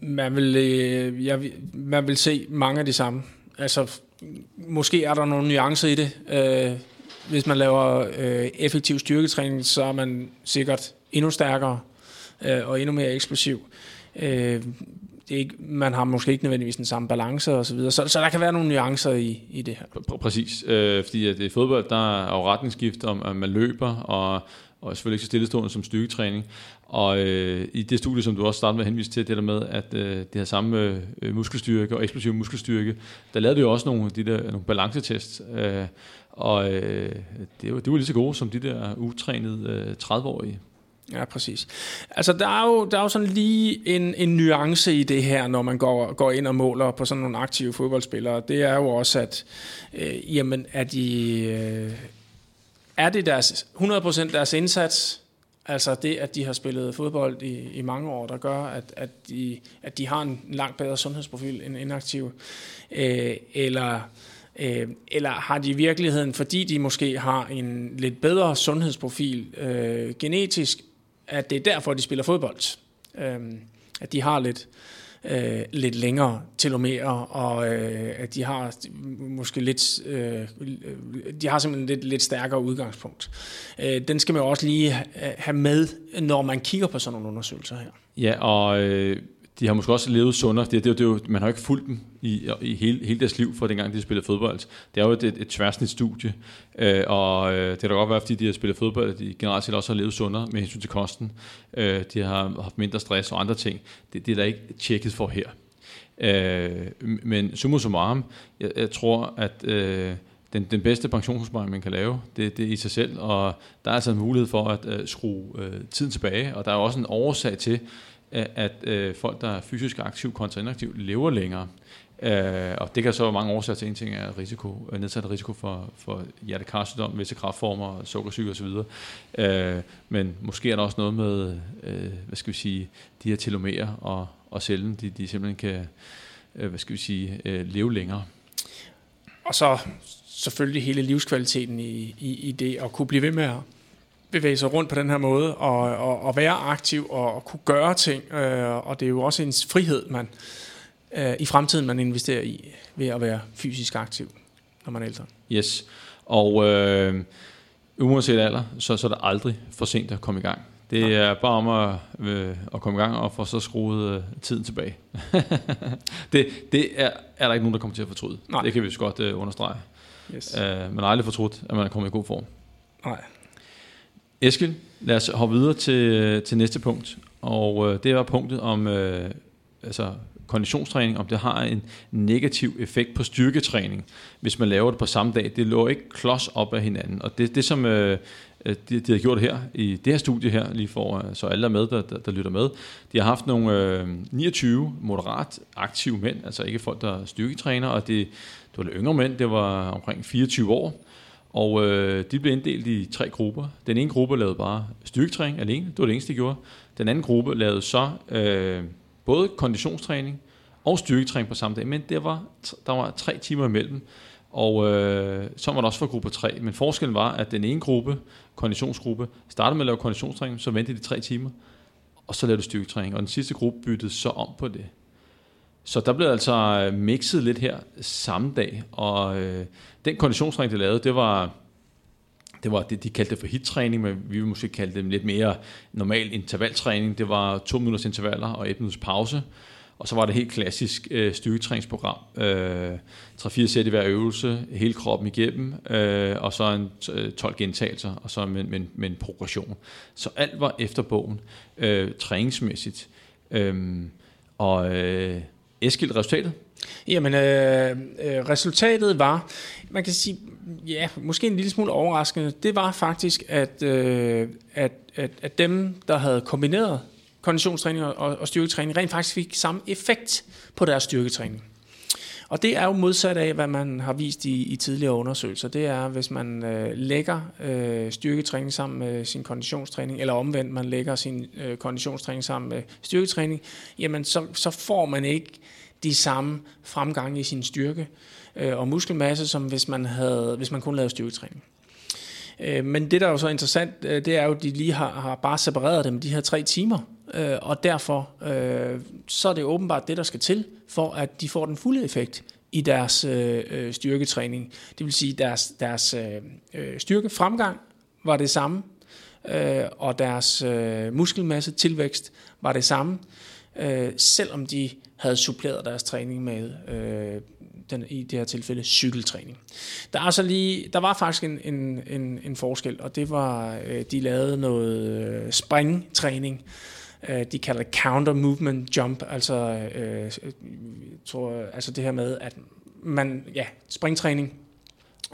Man vil, øh, jeg, man vil se mange af de samme. Altså, måske er der nogle nuancer i det. Øh, hvis man laver øh, effektiv styrketræning, så er man sikkert endnu stærkere øh, og endnu mere eksplosiv. Øh, det er ikke, man har måske ikke nødvendigvis den samme balance og så videre. Så, så der kan være nogle nuancer i, i det her. Præcis, øh, fordi at i fodbold, der er jo retningsskift om, at man løber, og, og selvfølgelig ikke så stillestående som styrketræning. Og øh, i det studie, som du også startede med at henvise til, det der med, at øh, det har samme øh, muskelstyrke og eksplosiv muskelstyrke, der lavede vi jo også nogle, de der, nogle balancetests, øh, og øh, det, var, det var lige så gode som de der utrænede øh, 30-årige. Ja, præcis. Altså, der er jo, der er jo sådan lige en, en nuance i det her, når man går, går ind og måler på sådan nogle aktive fodboldspillere. Det er jo også, at øh, jamen, er, de, øh, er det deres, 100% deres indsats, altså det, at de har spillet fodbold i, i mange år, der gør, at, at, de, at de har en langt bedre sundhedsprofil end inaktive, øh, eller Øh, eller har de i virkeligheden, fordi de måske har en lidt bedre sundhedsprofil øh, genetisk, at det er derfor, de spiller fodbold. Øh, at de har lidt, øh, lidt længere telomerer, og øh, at de har måske lidt, øh, de har simpelthen lidt, lidt stærkere udgangspunkt. Øh, den skal man jo også lige øh, have med, når man kigger på sådan nogle undersøgelser her. Ja, og øh, de har måske også levet sundere. Det, det, det, det, man har jo ikke fulgt dem i, i hele, hele deres liv, fra dengang de spillede fodbold. Det er jo et, et, et tværsnit studie, øh, og øh, det kan da godt være, fordi de har spillet fodbold, at de generelt set også har levet sundere med hensyn til kosten. Øh, de har haft mindre stress og andre ting. Det, det er der ikke tjekket for her. Øh, men summa summarum, jeg, jeg tror, at... Øh, den, den bedste pensionsopsparing, man kan lave, det, det er i sig selv, og der er altså en mulighed for at øh, skrue øh, tiden tilbage, og der er også en årsag til, at øh, folk, der er fysisk aktiv kontra inaktiv, lever længere. Øh, og det kan så være mange årsager til. En ting er risiko, øh, nedsat risiko for, for hjertekarsygdom, visse kraftformer, sukkersyge osv. Øh, men måske er der også noget med, øh, hvad skal vi sige, de her telomerer og, og cellen, de, de simpelthen kan, øh, hvad skal vi sige, øh, leve længere. Og så selvfølgelig hele livskvaliteten i, i, i det at kunne blive ved med at bevæge sig rundt på den her måde, og, og, og være aktiv og, og kunne gøre ting. Øh, og det er jo også en frihed, man øh, i fremtiden man investerer i ved at være fysisk aktiv, når man er ældre. Yes, og øh, uanset alder, så, så er det aldrig for sent at komme i gang. Det er bare om at, øh, at komme i gang og få så skruet øh, tiden tilbage. det det er, er der ikke nogen, der kommer til at fortryde. Nej. Det kan vi så godt øh, understrege. Yes. Øh, man har aldrig fortrudt, at man er kommet i god form. Nej. Eskil, lad os hoppe videre til, øh, til næste punkt. Og øh, det var punktet om øh, altså konditionstræning, om det har en negativ effekt på styrketræning, hvis man laver det på samme dag. Det lå ikke klods op af hinanden. Og det, det som øh, øh de, de har gjort her, i det her studie her, lige for, øh, så alle der med, der, der, der lytter med, de har haft nogle øh, 29 moderat aktive mænd, altså ikke folk, der er styrketræner, og det, det var lidt yngre mænd, det var omkring 24 år, og øh, de blev inddelt i tre grupper. Den ene gruppe lavede bare styrketræning alene, det var det eneste, de gjorde. Den anden gruppe lavede så øh, både konditionstræning og styrketræning på samme dag, men der var, der var tre timer imellem. Og øh, så var det også for gruppe 3. Men forskellen var, at den ene gruppe, konditionsgruppe, startede med at lave konditionstræning, så ventede de tre timer, og så lavede de styrketræning. Og den sidste gruppe byttede så om på det. Så der blev altså øh, mixet lidt her samme dag, og øh, den konditionsring, de lavede, det var, det var det, de kaldte det for hittræning, men vi vil måske kalde det lidt mere normal intervaltræning. Det var to minutters intervaller og et minutters pause. Og så var det helt klassisk øh, styrketræningsprogram. Øh, 3-4 sæt i hver øvelse, hele kroppen igennem, øh, og så en øh, 12 gentagelser, og så med, med, med en progression. Så alt var efter bogen, øh, træningsmæssigt. Øh, og øh, Eskild, resultatet? Jamen, øh, øh, resultatet var, man kan sige, ja, måske en lille smule overraskende, det var faktisk, at, øh, at, at, at dem, der havde kombineret konditionstræning og, og styrketræning, rent faktisk fik samme effekt på deres styrketræning. Og det er jo modsat af, hvad man har vist i, i tidligere undersøgelser. Det er, hvis man øh, lægger øh, styrketræning sammen med sin konditionstræning, eller omvendt, man lægger sin øh, konditionstræning sammen med styrketræning, jamen så, så får man ikke de samme fremgange i sin styrke øh, og muskelmasse, som hvis man, havde, hvis man kun lavede styrketræning. Øh, men det, der er jo så interessant, øh, det er jo, at de lige har, har bare separeret dem de her tre timer, øh, og derfor øh, så er det åbenbart det, der skal til, for at de får den fulde effekt i deres øh, øh styrketræning. Det vil sige, deres, deres øh, øh, styrkefremgang var det samme, øh, og deres øh, muskelmasse tilvækst var det samme, øh, selvom de havde suppleret deres træning med øh, den, i det her tilfælde cykeltræning. Der, er så lige, der var faktisk en, en, en, en forskel, og det var, øh, de lavede noget øh, springtræning, øh, de kalder det counter movement jump, altså, øh, tror, altså det her med, at man, ja, springtræning,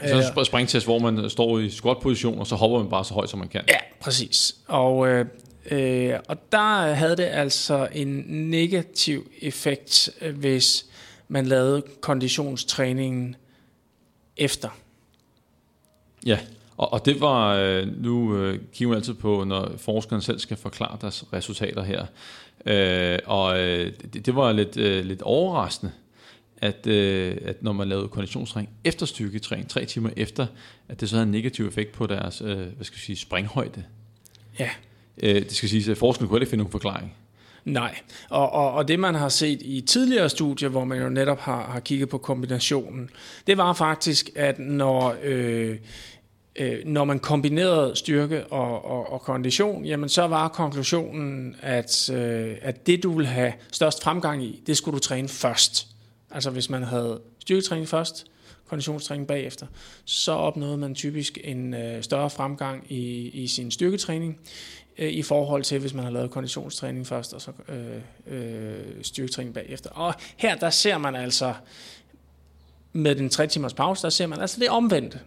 så en springtest, hvor man står i squat-position, og så hopper man bare så højt, som man kan. Ja, præcis. Og, øh, øh, og der havde det altså en negativ effekt, hvis man lavede konditionstræningen efter. Ja, og, og det var, øh, nu øh, kigger altid på, når forskerne selv skal forklare deres resultater her. Øh, og øh, det, det var lidt, øh, lidt overraskende, at, øh, at når man lavede konditionstræning efter styrketræning, tre timer efter, at det så havde en negativ effekt på deres øh, hvad skal jeg sige, springhøjde. Ja. Øh, det skal sige, at forskerne kunne ikke finde nogen forklaring. Nej, og, og, og det man har set i tidligere studier, hvor man jo netop har, har kigget på kombinationen, det var faktisk, at når, øh, øh, når man kombinerede styrke og, og, og kondition, jamen så var konklusionen, at, øh, at det du vil have størst fremgang i, det skulle du træne først. Altså hvis man havde styrketræning først, konditionstræning bagefter, så opnåede man typisk en øh, større fremgang i, i sin styrketræning, øh, i forhold til, hvis man har lavet konditionstræning først, og så øh, øh, styrketræning bagefter. Og her, der ser man altså, med den 3 timers pause, der ser man altså det omvendte.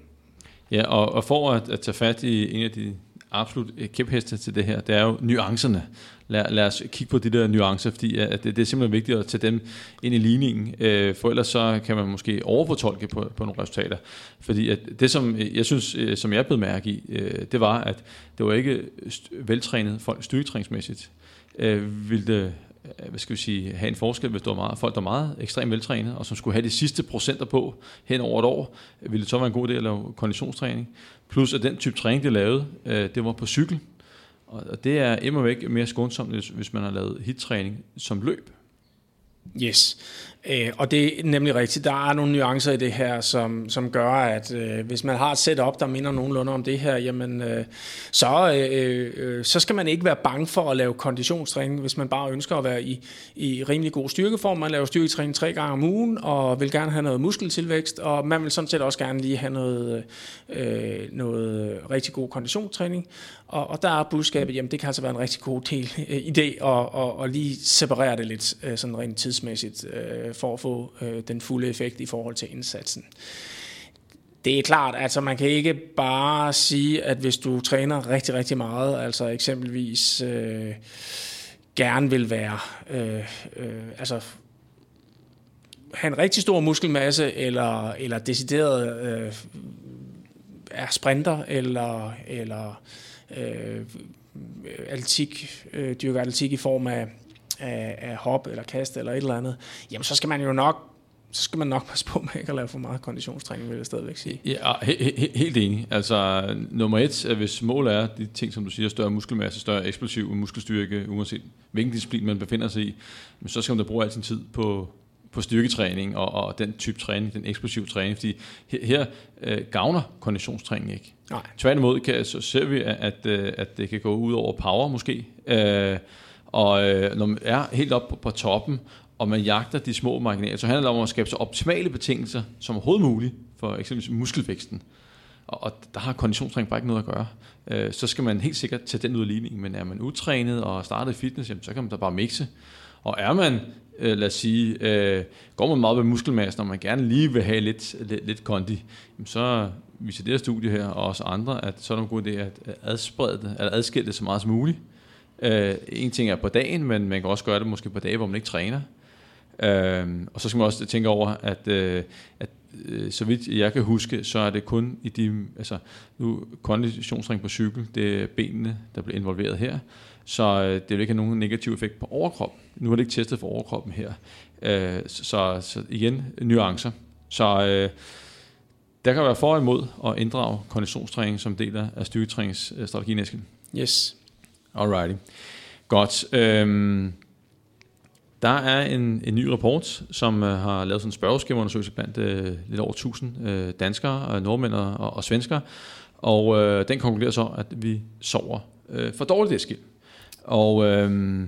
Ja, og, og for at, at tage fat i en af de absolut kæpheste til det her, det er jo nuancerne. Lad, lad os kigge på de der nuancer, fordi at det, det er simpelthen vigtigt at tage dem ind i ligningen, øh, for ellers så kan man måske overfortolke på, på nogle resultater. Fordi at det, som jeg synes, øh, som jeg blev mærke i, øh, det var, at det var ikke veltrænet folk styrketræningsmæssigt. Øh, ville det Øh, hvad skal vi sige, have en forskel, hvis der var meget, folk, der var meget ekstremt veltrænet, og som skulle have de sidste procenter på hen over et år, ville det så være en god idé at lave konditionstræning. Plus at den type træning, de lavede, øh, det var på cykel, og det er imod væk mere skånsomt, hvis man har lavet hittræning som løb. Yes, øh, og det er nemlig rigtigt. Der er nogle nuancer i det her, som, som gør, at øh, hvis man har et setup, der minder nogenlunde om det her, jamen, øh, så, øh, øh, så skal man ikke være bange for at lave konditionstræning, hvis man bare ønsker at være i, i rimelig god styrkeform. Man laver styrketræning tre gange om ugen, og vil gerne have noget muskeltilvækst, og man vil sådan set også gerne lige have noget, øh, noget rigtig god konditionstræning. Og, og der er budskabet, jamen det kan altså være en rigtig god del, øh, idé at, og, og lige separere det lidt øh, sådan rent tidsmæssigt, øh, for at få øh, den fulde effekt i forhold til indsatsen. Det er klart, altså man kan ikke bare sige, at hvis du træner rigtig, rigtig meget, altså eksempelvis øh, gerne vil være, øh, øh, altså have en rigtig stor muskelmasse, eller, eller decideret øh, er sprinter, eller, eller øh, atletik, øh, dyrker atletik i form af, af, af hop eller kast eller et eller andet, jamen så skal man jo nok så skal man nok passe på med ikke at lave for meget konditionstræning, vil jeg stadigvæk sige. Ja, he- he- helt enig. Altså, nummer et, hvis målet er de ting, som du siger, større muskelmasse, større eksplosiv muskelstyrke, uanset hvilken disciplin man befinder sig i, så skal man da bruge al sin tid på, på styrketræning og, og den type træning, den eksplosive træning, fordi her, her øh, gavner konditionstræning ikke. Nej. Tværtimod kan, så ser vi, at, at, øh, at det kan gå ud over power måske, øh, og øh, når man er helt oppe på, på toppen, og man jagter de små marginaler, så handler det om at skabe så optimale betingelser som overhovedet muligt for eksempelvis muskelvæksten. Og, og der har konditionstræning bare ikke noget at gøre. Øh, så skal man helt sikkert tage den ud af ligningen, men er man utrænet og startet i fitness, jamen, så kan man da bare mixe. Og er man øh, lad os sige, øh, går man meget ved muskelmasse, når man gerne lige vil have lidt, lidt, lidt kondi, så viser det her studie her, og også andre, at så er det en god idé at øh, adsprede det, eller adskille det så meget som muligt. Øh, en ting er på dagen, men man kan også gøre det måske på dage, hvor man ikke træner. Øh, og så skal man også tænke over, at, øh, at øh, så vidt jeg kan huske, så er det kun i de, altså nu konditionsring på cykel, det er benene, der bliver involveret her, så øh, det vil ikke have nogen negativ effekt på overkroppen. Nu er det ikke testet for overkroppen her. Øh, så, så igen, nuancer. Så øh, der kan være for og imod at inddrage konditionstræning som del af styrketræningsstrategien, Eskild. Yes. Alrighty. Godt. Øhm, der er en, en ny rapport, som øh, har lavet sådan en spørgeskemaundersøgelse blandt øh, lidt over 1000 øh, danskere, øh, nordmænd og, og svenskere. Og øh, den konkluderer så, at vi sover øh, for dårligt det skil. Og øh,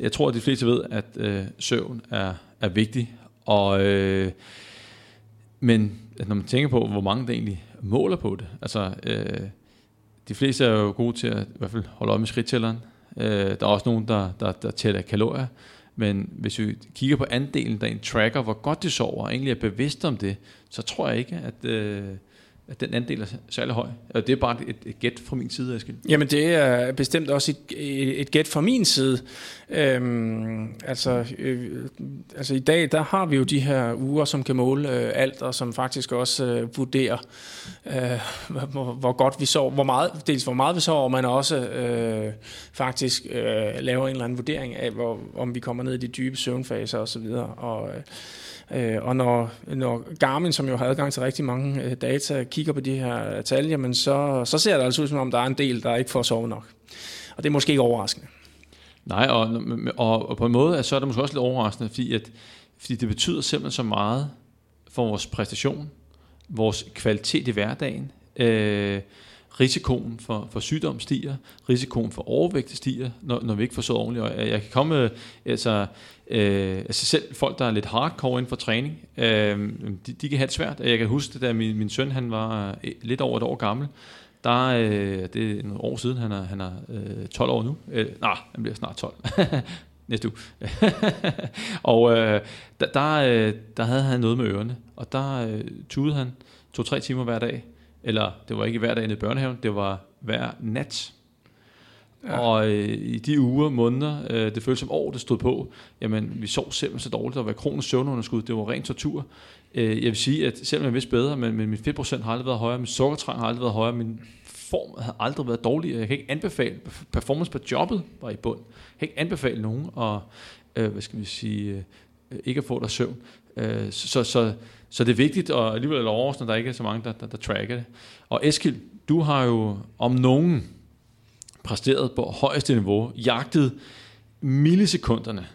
jeg tror, at de fleste ved, at øh, søvn er, er vigtig. Og, øh, men når man tænker på, hvor mange der egentlig måler på det, altså Øh, de fleste er jo gode til at i hvert fald holde øje med skridttælleren. Øh, der er også nogen, der, der, der tæller kalorier. Men hvis vi kigger på andelen, der en tracker, hvor godt de sover, og egentlig er bevidst om det, så tror jeg ikke, at, øh, at den andel er særlig høj. Og det er bare et, et gæt fra min side, Eskild. Jamen det er bestemt også et, et gæt fra min side. Øhm, altså, øh, altså i dag, der har vi jo de her uger, som kan måle øh, alt, og som faktisk også øh, vurderer, øh, hvor, hvor godt vi sover, hvor meget, dels hvor meget vi sover, men også øh, faktisk øh, laver en eller anden vurdering af, hvor, om vi kommer ned i de dybe søvnfaser osv. Og, øh, Øh, og når, når Garmin, som jo har adgang til rigtig mange øh, data, kigger på de her tal, jamen så, så ser det altså ud som om, der er en del, der ikke får sovet nok. Og det er måske ikke overraskende. Nej, og, og, og på en måde så er det måske også lidt overraskende, fordi, at, fordi det betyder simpelthen så meget for vores præstation, vores kvalitet i hverdagen, øh, risikoen for, for sygdom stiger, risikoen for overvægt stiger, når, når vi ikke får så ordentligt. Og jeg kan komme, øh, altså, øh, altså selv folk, der er lidt hardcore inden for træning, øh, de, de kan have det svært. Jeg kan huske, da min, min søn han var øh, lidt over et år gammel, der, øh, det er nogle år siden, han er, han er øh, 12 år nu. Øh, nej, han bliver snart 12. Næste uge. og øh, der, der, øh, der havde han noget med ørerne, og der øh, tudede han to-tre timer hver dag, eller det var ikke hver dag i børnehaven, det var hver nat. Ja. Og øh, i de uger, måneder, øh, det føltes som år, det stod på, jamen vi sov simpelthen så dårligt, der var kronisk søvnunderskud, det var ren tortur. Øh, jeg vil sige, at selvom jeg vidste bedre, men, men min fedtprocent har aldrig været højere, min sukkertrang har aldrig været højere, min form har aldrig været dårlig. Jeg kan ikke anbefale, performance på jobbet var i bund. Jeg kan ikke anbefale nogen at, øh, hvad skal vi sige, øh, ikke at få der søvn. Øh, så, så, så det er vigtigt, og alligevel er det overraskende, der ikke er så mange, der, der, der tracker det. Og Eskild, du har jo om nogen præsteret på højeste niveau, jagtet millisekunderne.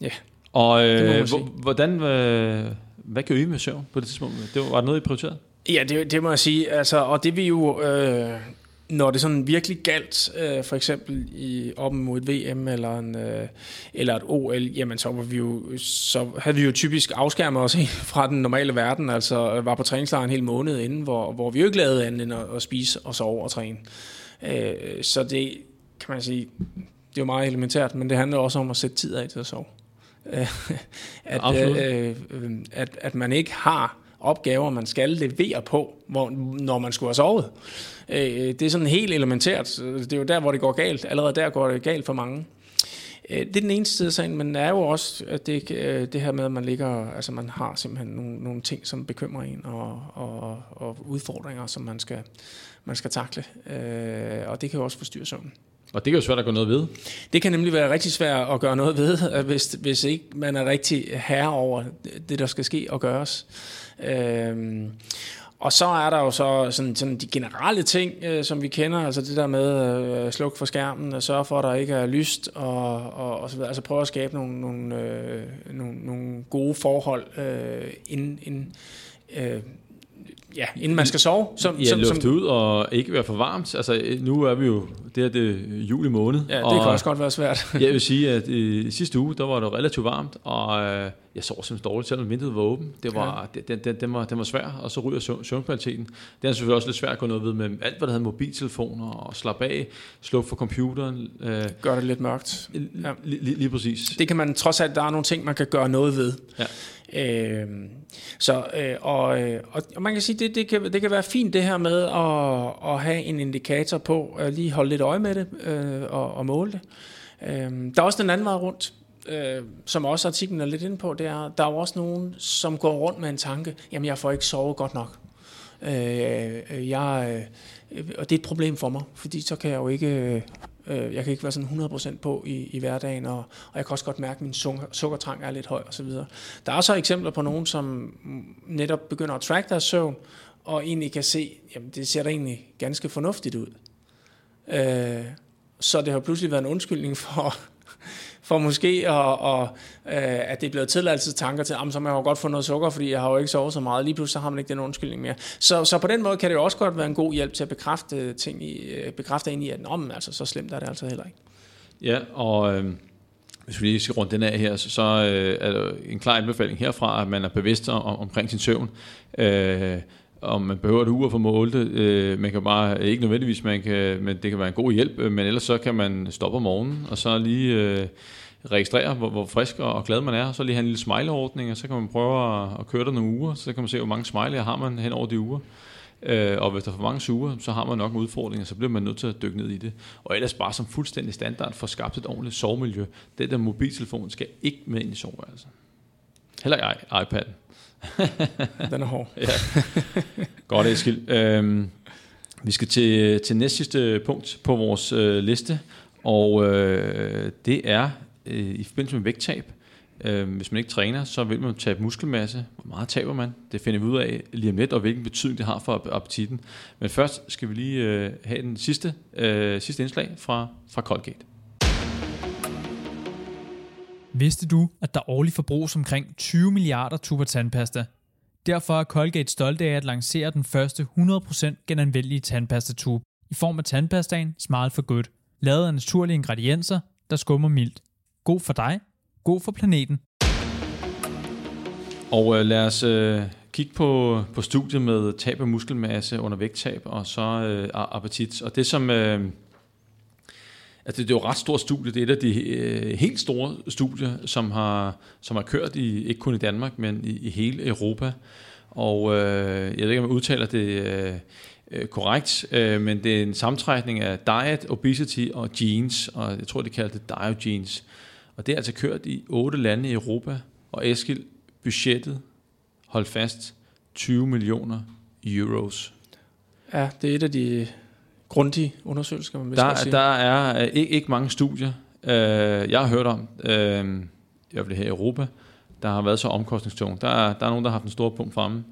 Ja, Og øh, hvordan, øh, hvad kan I med søvn på det tidspunkt? Det var, var det noget, I prioriterede? Ja, det, det må jeg sige. Altså, og det vi jo, øh, når det sådan virkelig galt, øh, for eksempel i, op mod et VM eller, en, øh, eller et OL, jamen så, var vi jo, så havde vi jo typisk afskærmet os fra den normale verden, altså var på træningslejr en hel måned inden, hvor, hvor vi jo ikke lavede andet end at, at spise og sove og træne. Øh, så det kan man sige, det er jo meget elementært, men det handler også om at sætte tid af til at sove. at, øh, øh, at, at man ikke har opgaver, man skal levere på, hvor, når man skulle have sovet. Øh, det er sådan helt elementært. Det er jo der, hvor det går galt. Allerede der går det galt for mange. Øh, det er den ene side af sagen, men det er jo også at det, øh, det her med, at man ligger, altså man har simpelthen nogle, nogle ting, som bekymrer en, og, og, og udfordringer, som man skal, man skal takle. Øh, og det kan jo også forstyrre søvnen. Og det kan jo svært at gøre noget ved. Det kan nemlig være rigtig svært at gøre noget ved, hvis, hvis ikke man er rigtig herre over det, der skal ske og gøres. Øhm, og så er der jo så sådan, sådan de generelle ting, øh, som vi kender, altså det der med øh, sluk for skærmen, og sørge for, at der ikke er lyst, og, og, og så videre. Altså prøve at skabe nogle, nogle, øh, nogle, nogle gode forhold øh, inden, inden øh, ja, inden man skal sove. Som, ja, som, lufte som, ud og ikke være for varmt. Altså, nu er vi jo, det er det juli måned. Ja, det og, kan også godt være svært. jeg vil sige, at i sidste uge, der var det relativt varmt, og øh, jeg sov simpelthen dårligt, selvom vinduet var åben. Det var, ja. den, den, den, var, den var svær, og så ryger søvnkvaliteten. Det er selvfølgelig også lidt svært at gå noget ved med alt, hvad der hedder mobiltelefoner, og slappe af, slukke for computeren. Øh, Gør det lidt mørkt. Ja. Lige, lige, lige præcis. Det kan man trods alt, der er nogle ting, man kan gøre noget ved. Ja. Øhm, øh, så, øh, og, og man kan sige, det, det, kan, det kan være fint det her med at, at have en indikator på, at lige holde lidt øje med det øh, og, og måle det. Øh, der er også den anden vej rundt. øh, som også artiklen er lidt inde på, det er, der er jo også nogen, som går rundt med en tanke, jamen jeg får ikke sovet godt nok. Øh, øh jeg, øh, og det er et problem for mig, fordi så kan jeg jo ikke, øh, Øh, jeg kan ikke være sådan 100% på i, i hverdagen, og, og jeg kan også godt mærke, at min sukker, sukkertrang er lidt høj osv. Der er så eksempler på nogen, som netop begynder at track deres søvn, og egentlig kan se, jamen det ser da egentlig ganske fornuftigt ud. Øh, så det har pludselig været en undskyldning for, for måske, at, og, øh, at det er blevet tilladelsestanker til, at så må jeg jo godt få noget sukker, fordi jeg har jo ikke sovet så meget. Lige pludselig så har man ikke den undskyldning mere. Så, så på den måde kan det jo også godt være en god hjælp til at bekræfte ting i, øh, bekræfte ind i, at om, altså, så slemt er det altså heller ikke. Ja, og øh, hvis vi lige skal rundt den af her, så, så øh, er der en klar anbefaling herfra, at man er bevidst om, omkring sin søvn. Øh, om man behøver et ur for at måle det. Øh, man kan bare, ikke nødvendigvis, man kan, men det kan være en god hjælp, øh, men ellers så kan man stoppe om morgenen, og så lige øh, registrere, hvor, hvor frisk og, og glad man er, og så lige have en lille smileordning, og så kan man prøve at, at køre der nogle uger, så kan man se, hvor mange smiley har man hen over de uger. Øh, og hvis der er for mange sure, så har man nok en udfordring, og så bliver man nødt til at dykke ned i det. Og ellers bare som fuldstændig standard for skabt et ordentligt sovemiljø. Den der mobiltelefon skal ikke med ind i soveværelset. Heller ikke iPad'en. Den er hård. ja. Godt, Eskild. Øhm, vi skal til, til næst sidste punkt på vores øh, liste, og øh, det er øh, i forbindelse med vægttab. Øh, hvis man ikke træner, så vil man tabe muskelmasse. Hvor meget taber man? Det finder vi ud af lige om lidt, og hvilken betydning det har for appetitten. Men først skal vi lige øh, have den sidste, øh, sidste indslag fra, fra Colgate. Vidste du, at der årligt forbruges omkring 20 milliarder tuber tandpasta? Derfor er Colgate stolte af at lancere den første 100% genanvendelige tandpastatube i form af tandpastaen Smile for Good, lavet af naturlige ingredienser, der skummer mildt. God for dig, god for planeten. Og øh, lad os øh, kigge på, på studiet med tab af muskelmasse under vægttab og så øh, appetit. Og det som... Øh, Altså, det er jo et ret stort studie. Det er et af de øh, helt store studier, som har, som har kørt i, ikke kun i Danmark, men i, i hele Europa. Og øh, jeg ved ikke, om jeg udtaler det øh, øh korrekt, øh, men det er en sammentrækning af diet, obesity og genes, og jeg tror, det kalder det diogenes. Og det er altså kørt i otte lande i Europa, og Eskild, budgettet, hold fast, 20 millioner euros. Ja, det er et af de grundige undersøgelser, kan man der, sige. Der er uh, ikke, ikke mange studier, uh, jeg har hørt om, uh, i hvert fald her i Europa, der har været så omkostningstung. Der er, der er nogen, der har haft en stor punkt fremme.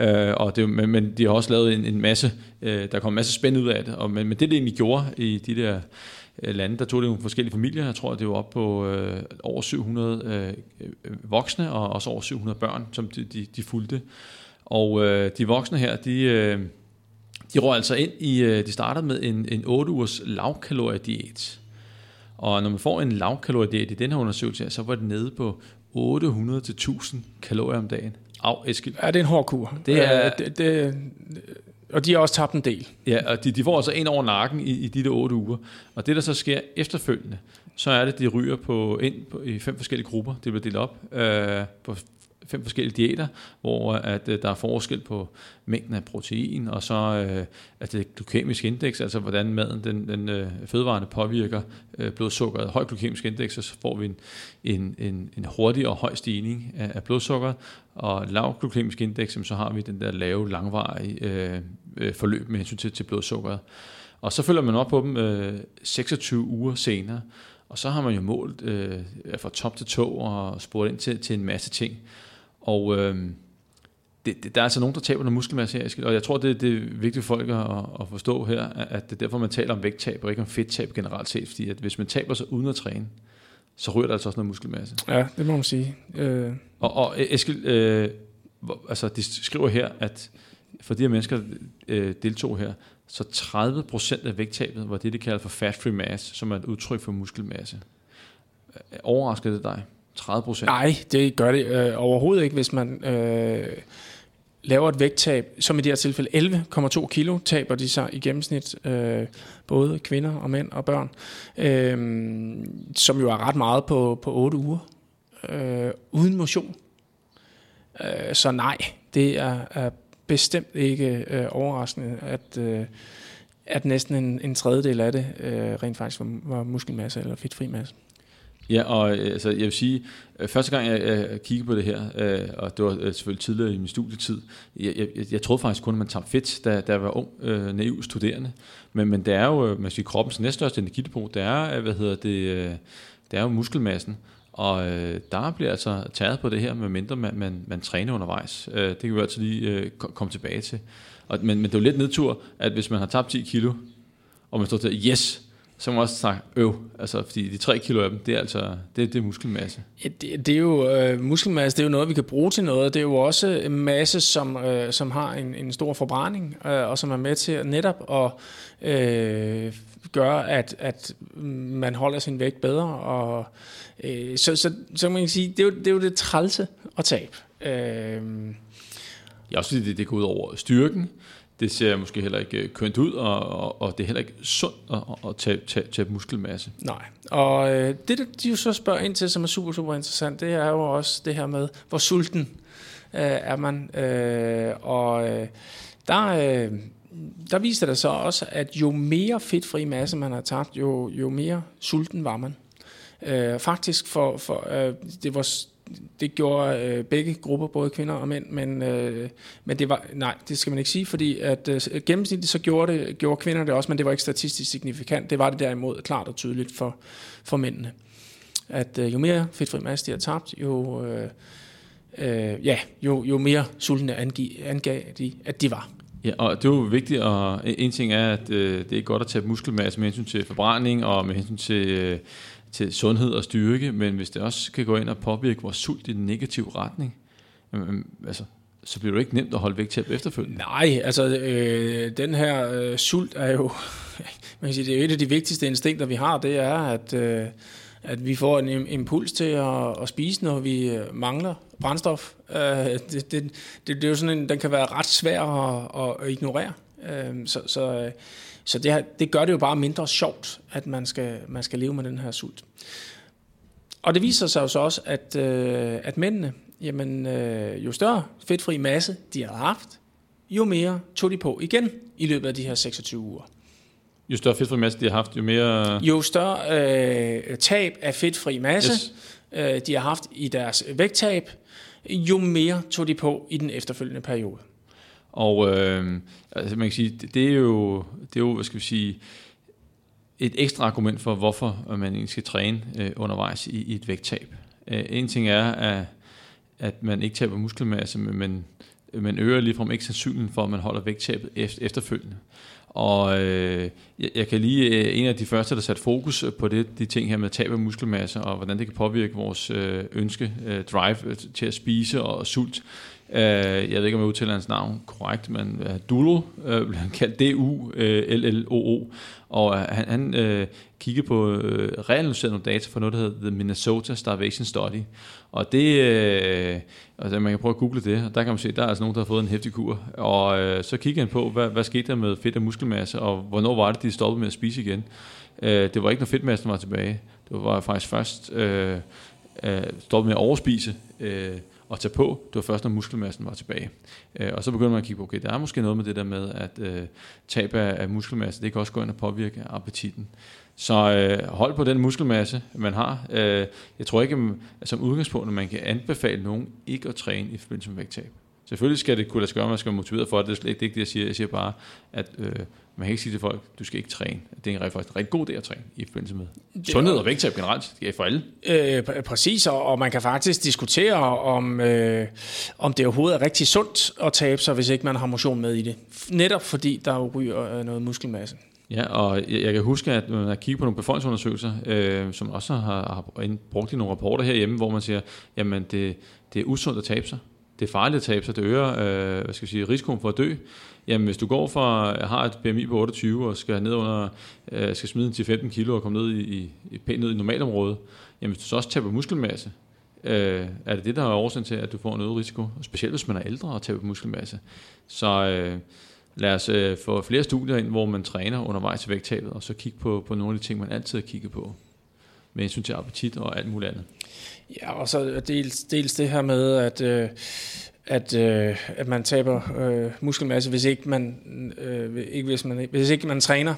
Uh, og det, men, men de har også lavet en, en masse, uh, der kom en masse spænd ud af det. Og, men, men det, det egentlig gjorde i de der uh, lande, der tog det nogle forskellige familier. Jeg tror, det var op på uh, over 700 uh, voksne og også over 700 børn, som de, de, de fulgte. Og uh, de voksne her, de... Uh, de røg altså ind i, øh, de startede med en, en 8 ugers lavkaloriediet. Og når man får en lavkaloriediet i den her undersøgelse, så var det nede på 800-1000 kalorier om dagen. Af, Eskild. Ja, det er en hård kur. Det er, det, det, og de har også tabt en del. Ja, og de, de får altså en over nakken i, i de der otte uger. Og det, der så sker efterfølgende, så er det, de ryger på ind på, i fem forskellige grupper. Det bliver delt op øh, på fem forskellige diæter, hvor at, øh, der er forskel på mængden af protein, og så øh, at det glykemiske indeks, altså hvordan maden, den, den øh, fødevarene påvirker øh, blodsukkeret. Høj glykemisk indeks, så får vi en, en, en, en hurtig og høj stigning af, af blodsukkeret, og lav glykemisk indeks, så har vi den der lave, langvarige øh, øh, forløb med hensyn til, til blodsukkeret. Og så følger man op på dem øh, 26 uger senere, og så har man jo målt øh, fra top til tå og spurgt ind til, til en masse ting. Og øh, det, det, der er altså nogen, der taber noget muskelmasse her, og jeg tror, det, det er vigtigt for folk at, at forstå her, at det er derfor, man taler om vægttab og ikke om fedttab generelt set, fordi at hvis man taber sig uden at træne, så ryger der altså også noget muskelmasse. Ja, det må man sige. Øh. Og, og Eskild, øh, altså de skriver her, at for de her mennesker øh, deltog her, så 30% af vægttabet var det, de kalder for fat-free mass, som er et udtryk for muskelmasse. Overraskede det dig? 30 procent? Nej, det gør det øh, overhovedet ikke, hvis man øh, laver et vægttab, som i det her tilfælde 11,2 kilo, taber de sig i gennemsnit, øh, både kvinder og mænd og børn, øh, som jo er ret meget på, på 8 uger, øh, uden motion. Øh, så nej, det er, er bestemt ikke øh, overraskende, at, øh, at næsten en, en tredjedel af det øh, rent faktisk var, var muskelmasse eller fedtfri masse. Ja, og øh, altså, jeg vil sige, øh, første gang jeg, jeg kiggede på det her, øh, og det var øh, selvfølgelig tidligere i min studietid, jeg, jeg, jeg troede faktisk kun, at man tabte fedt, da, da jeg var ung, øh, naiv studerende. Men, men det er jo, man siger, kroppens næststørste energidepot, det er, hvad hedder det, det er jo muskelmassen. Og øh, der bliver altså taget på det her, medmindre man, man, man træner undervejs. Øh, det kan vi altid lige øh, komme tilbage til. Og, men, men det er jo lidt nedtur, at hvis man har tabt 10 kilo, og man står til, yes, så må man også sagt øv, altså fordi de 3 kilo af dem, det er altså det, det er muskelmasse. Ja, det, det er jo øh, muskelmasse, det er jo noget, vi kan bruge til noget. Det er jo også en masse, som, øh, som har en, en stor forbrænding, øh, og som er med til netop at øh, gøre, at, at man holder sin vægt bedre. Og, øh, så, så, så man kan sige, det er jo det, er jo det trælse at tabe. Øh, Ja, også fordi det, det går ud over styrken. Det ser måske heller ikke øh, kønt ud, og, og, og det er heller ikke sundt at, at tage, tage, tage muskelmasse. Nej, og øh, det, de jo så spørger ind til, som er super, super interessant, det er jo også det her med, hvor sulten øh, er man. Øh, og øh, der, øh, der viser det så også, at jo mere fedtfri masse man har tabt, jo, jo mere sulten var man. Øh, faktisk for, for øh, det var det gjorde øh, begge grupper, både kvinder og mænd, men, øh, men det var, nej, det skal man ikke sige, fordi at øh, gennemsnitligt så gjorde, det, gjorde kvinder det også, men det var ikke statistisk signifikant. Det var det derimod klart og tydeligt for, for mændene. At øh, jo mere fedtfri masse de har tabt, jo, øh, øh, ja, jo, jo mere sultne angav, angav de, at de var. Ja, og det er jo vigtigt, og en ting er, at øh, det er godt at tage muskelmasse med hensyn til forbrænding og med hensyn til... Øh, til sundhed og styrke, men hvis det også kan gå ind og påvirke vores sult i den negative retning, jamen, altså, så bliver det ikke nemt at holde vægttab efterfølgende. Nej, altså øh, den her øh, sult er jo, man kan sige, det er et af de vigtigste instinkter, vi har, det er, at, øh, at vi får en impuls til at, at spise, når vi øh, mangler brændstof. Øh, det, det, det, det er jo sådan en, den kan være ret svær at, at ignorere. Øh, så, så øh, så det, det gør det jo bare mindre sjovt, at man skal, man skal leve med den her sult. Og det viser sig jo så også, at, øh, at mændene, jamen, øh, jo større fedtfri masse de har haft, jo mere tog de på igen i løbet af de her 26 uger. Jo større fedtfri masse de har haft, jo mere... Jo større øh, tab af fedtfri masse yes. øh, de har haft i deres vægttab, jo mere tog de på i den efterfølgende periode. Og øh, altså man kan sige, det, er jo, det er jo, hvad skal vi sige, et ekstra argument for, hvorfor man egentlig skal træne øh, undervejs i, i et vægttab. Øh, en ting er, at, at man ikke taber muskelmasse, men man øger ligefrem ikke sandsynligheden for, at man holder vægttabet efterfølgende. Og øh, jeg, jeg kan lige øh, en af de første, der satte fokus på det, de ting her med tab af muskelmasse, og hvordan det kan påvirke vores øh, ønske, øh, drive øh, til at spise og sult. Øh, jeg ved ikke, om jeg udtaler hans navn korrekt, men øh, uh, Dulo, uh, øh, bliver han kaldt. D-U-L-L-O-O, og uh, han, han uh, kiggede på uh, reanalyserede nogle data fra noget, der hedder The Minnesota Starvation Study, og det, uh, altså man kan prøve at google det, og der kan man se, der er altså nogen, der har fået en hæftig kur, og uh, så kigger han på, hvad, hvad skete der med fedt og muskelmasse, og hvornår var det, de stoppede med at spise igen. Uh, det var ikke, når fedtmassen var tilbage, det var faktisk først uh, uh, stoppet med at overspise, uh, at tage på, det var først, når muskelmassen var tilbage. Øh, og så begynder man at kigge på, okay, der er måske noget med det der med, at øh, tab af, af muskelmasse, det kan også gå ind og påvirke appetitten. Så øh, hold på den muskelmasse, man har. Øh, jeg tror ikke, at som udgangspunkt, at man kan anbefale nogen ikke at træne i forbindelse med vægttab. Selvfølgelig skal det kunne lade sig gøre, man skal være motiveret for det. Det er slet ikke det, jeg siger. Jeg siger bare, at øh, man kan ikke sige til folk, du skal ikke træne. Det er en faktisk en rigtig god idé at træne i forbindelse med sundhed og vægttab generelt. Det er for alle. Øh, præcis, og, og man kan faktisk diskutere, om, øh, om det overhovedet er rigtig sundt at tabe sig, hvis ikke man har motion med i det. Netop fordi der ryger øh, noget muskelmasse. Ja, og jeg, jeg kan huske, at man har kigget på nogle befolkningsundersøgelser, øh, som også har, har brugt i nogle rapporter herhjemme, hvor man siger, jamen det, det er usundt at tabe sig det er farligt at tabe sig, det øger øh, hvad skal jeg sige, risikoen for at dø. Jamen hvis du går fra, øh, har et BMI på 28 og skal ned under, øh, skal smide til 15 kilo og komme ned i, i, pænt ned i normalområdet, jamen hvis du så også taber muskelmasse, øh, er det det, der er årsagen til, at du får en øget risiko, og specielt hvis man er ældre og taber muskelmasse. Så øh, lad os øh, få flere studier ind, hvor man træner undervejs til vægttabet, og så kigge på, på nogle af de ting, man altid har kigget på, med hensyn til appetit og alt muligt andet. Ja, og så dels, dels det her med, at, øh, at, øh, at man taber øh, muskelmasse, hvis ikke man, øh, ikke hvis man, hvis ikke man træner.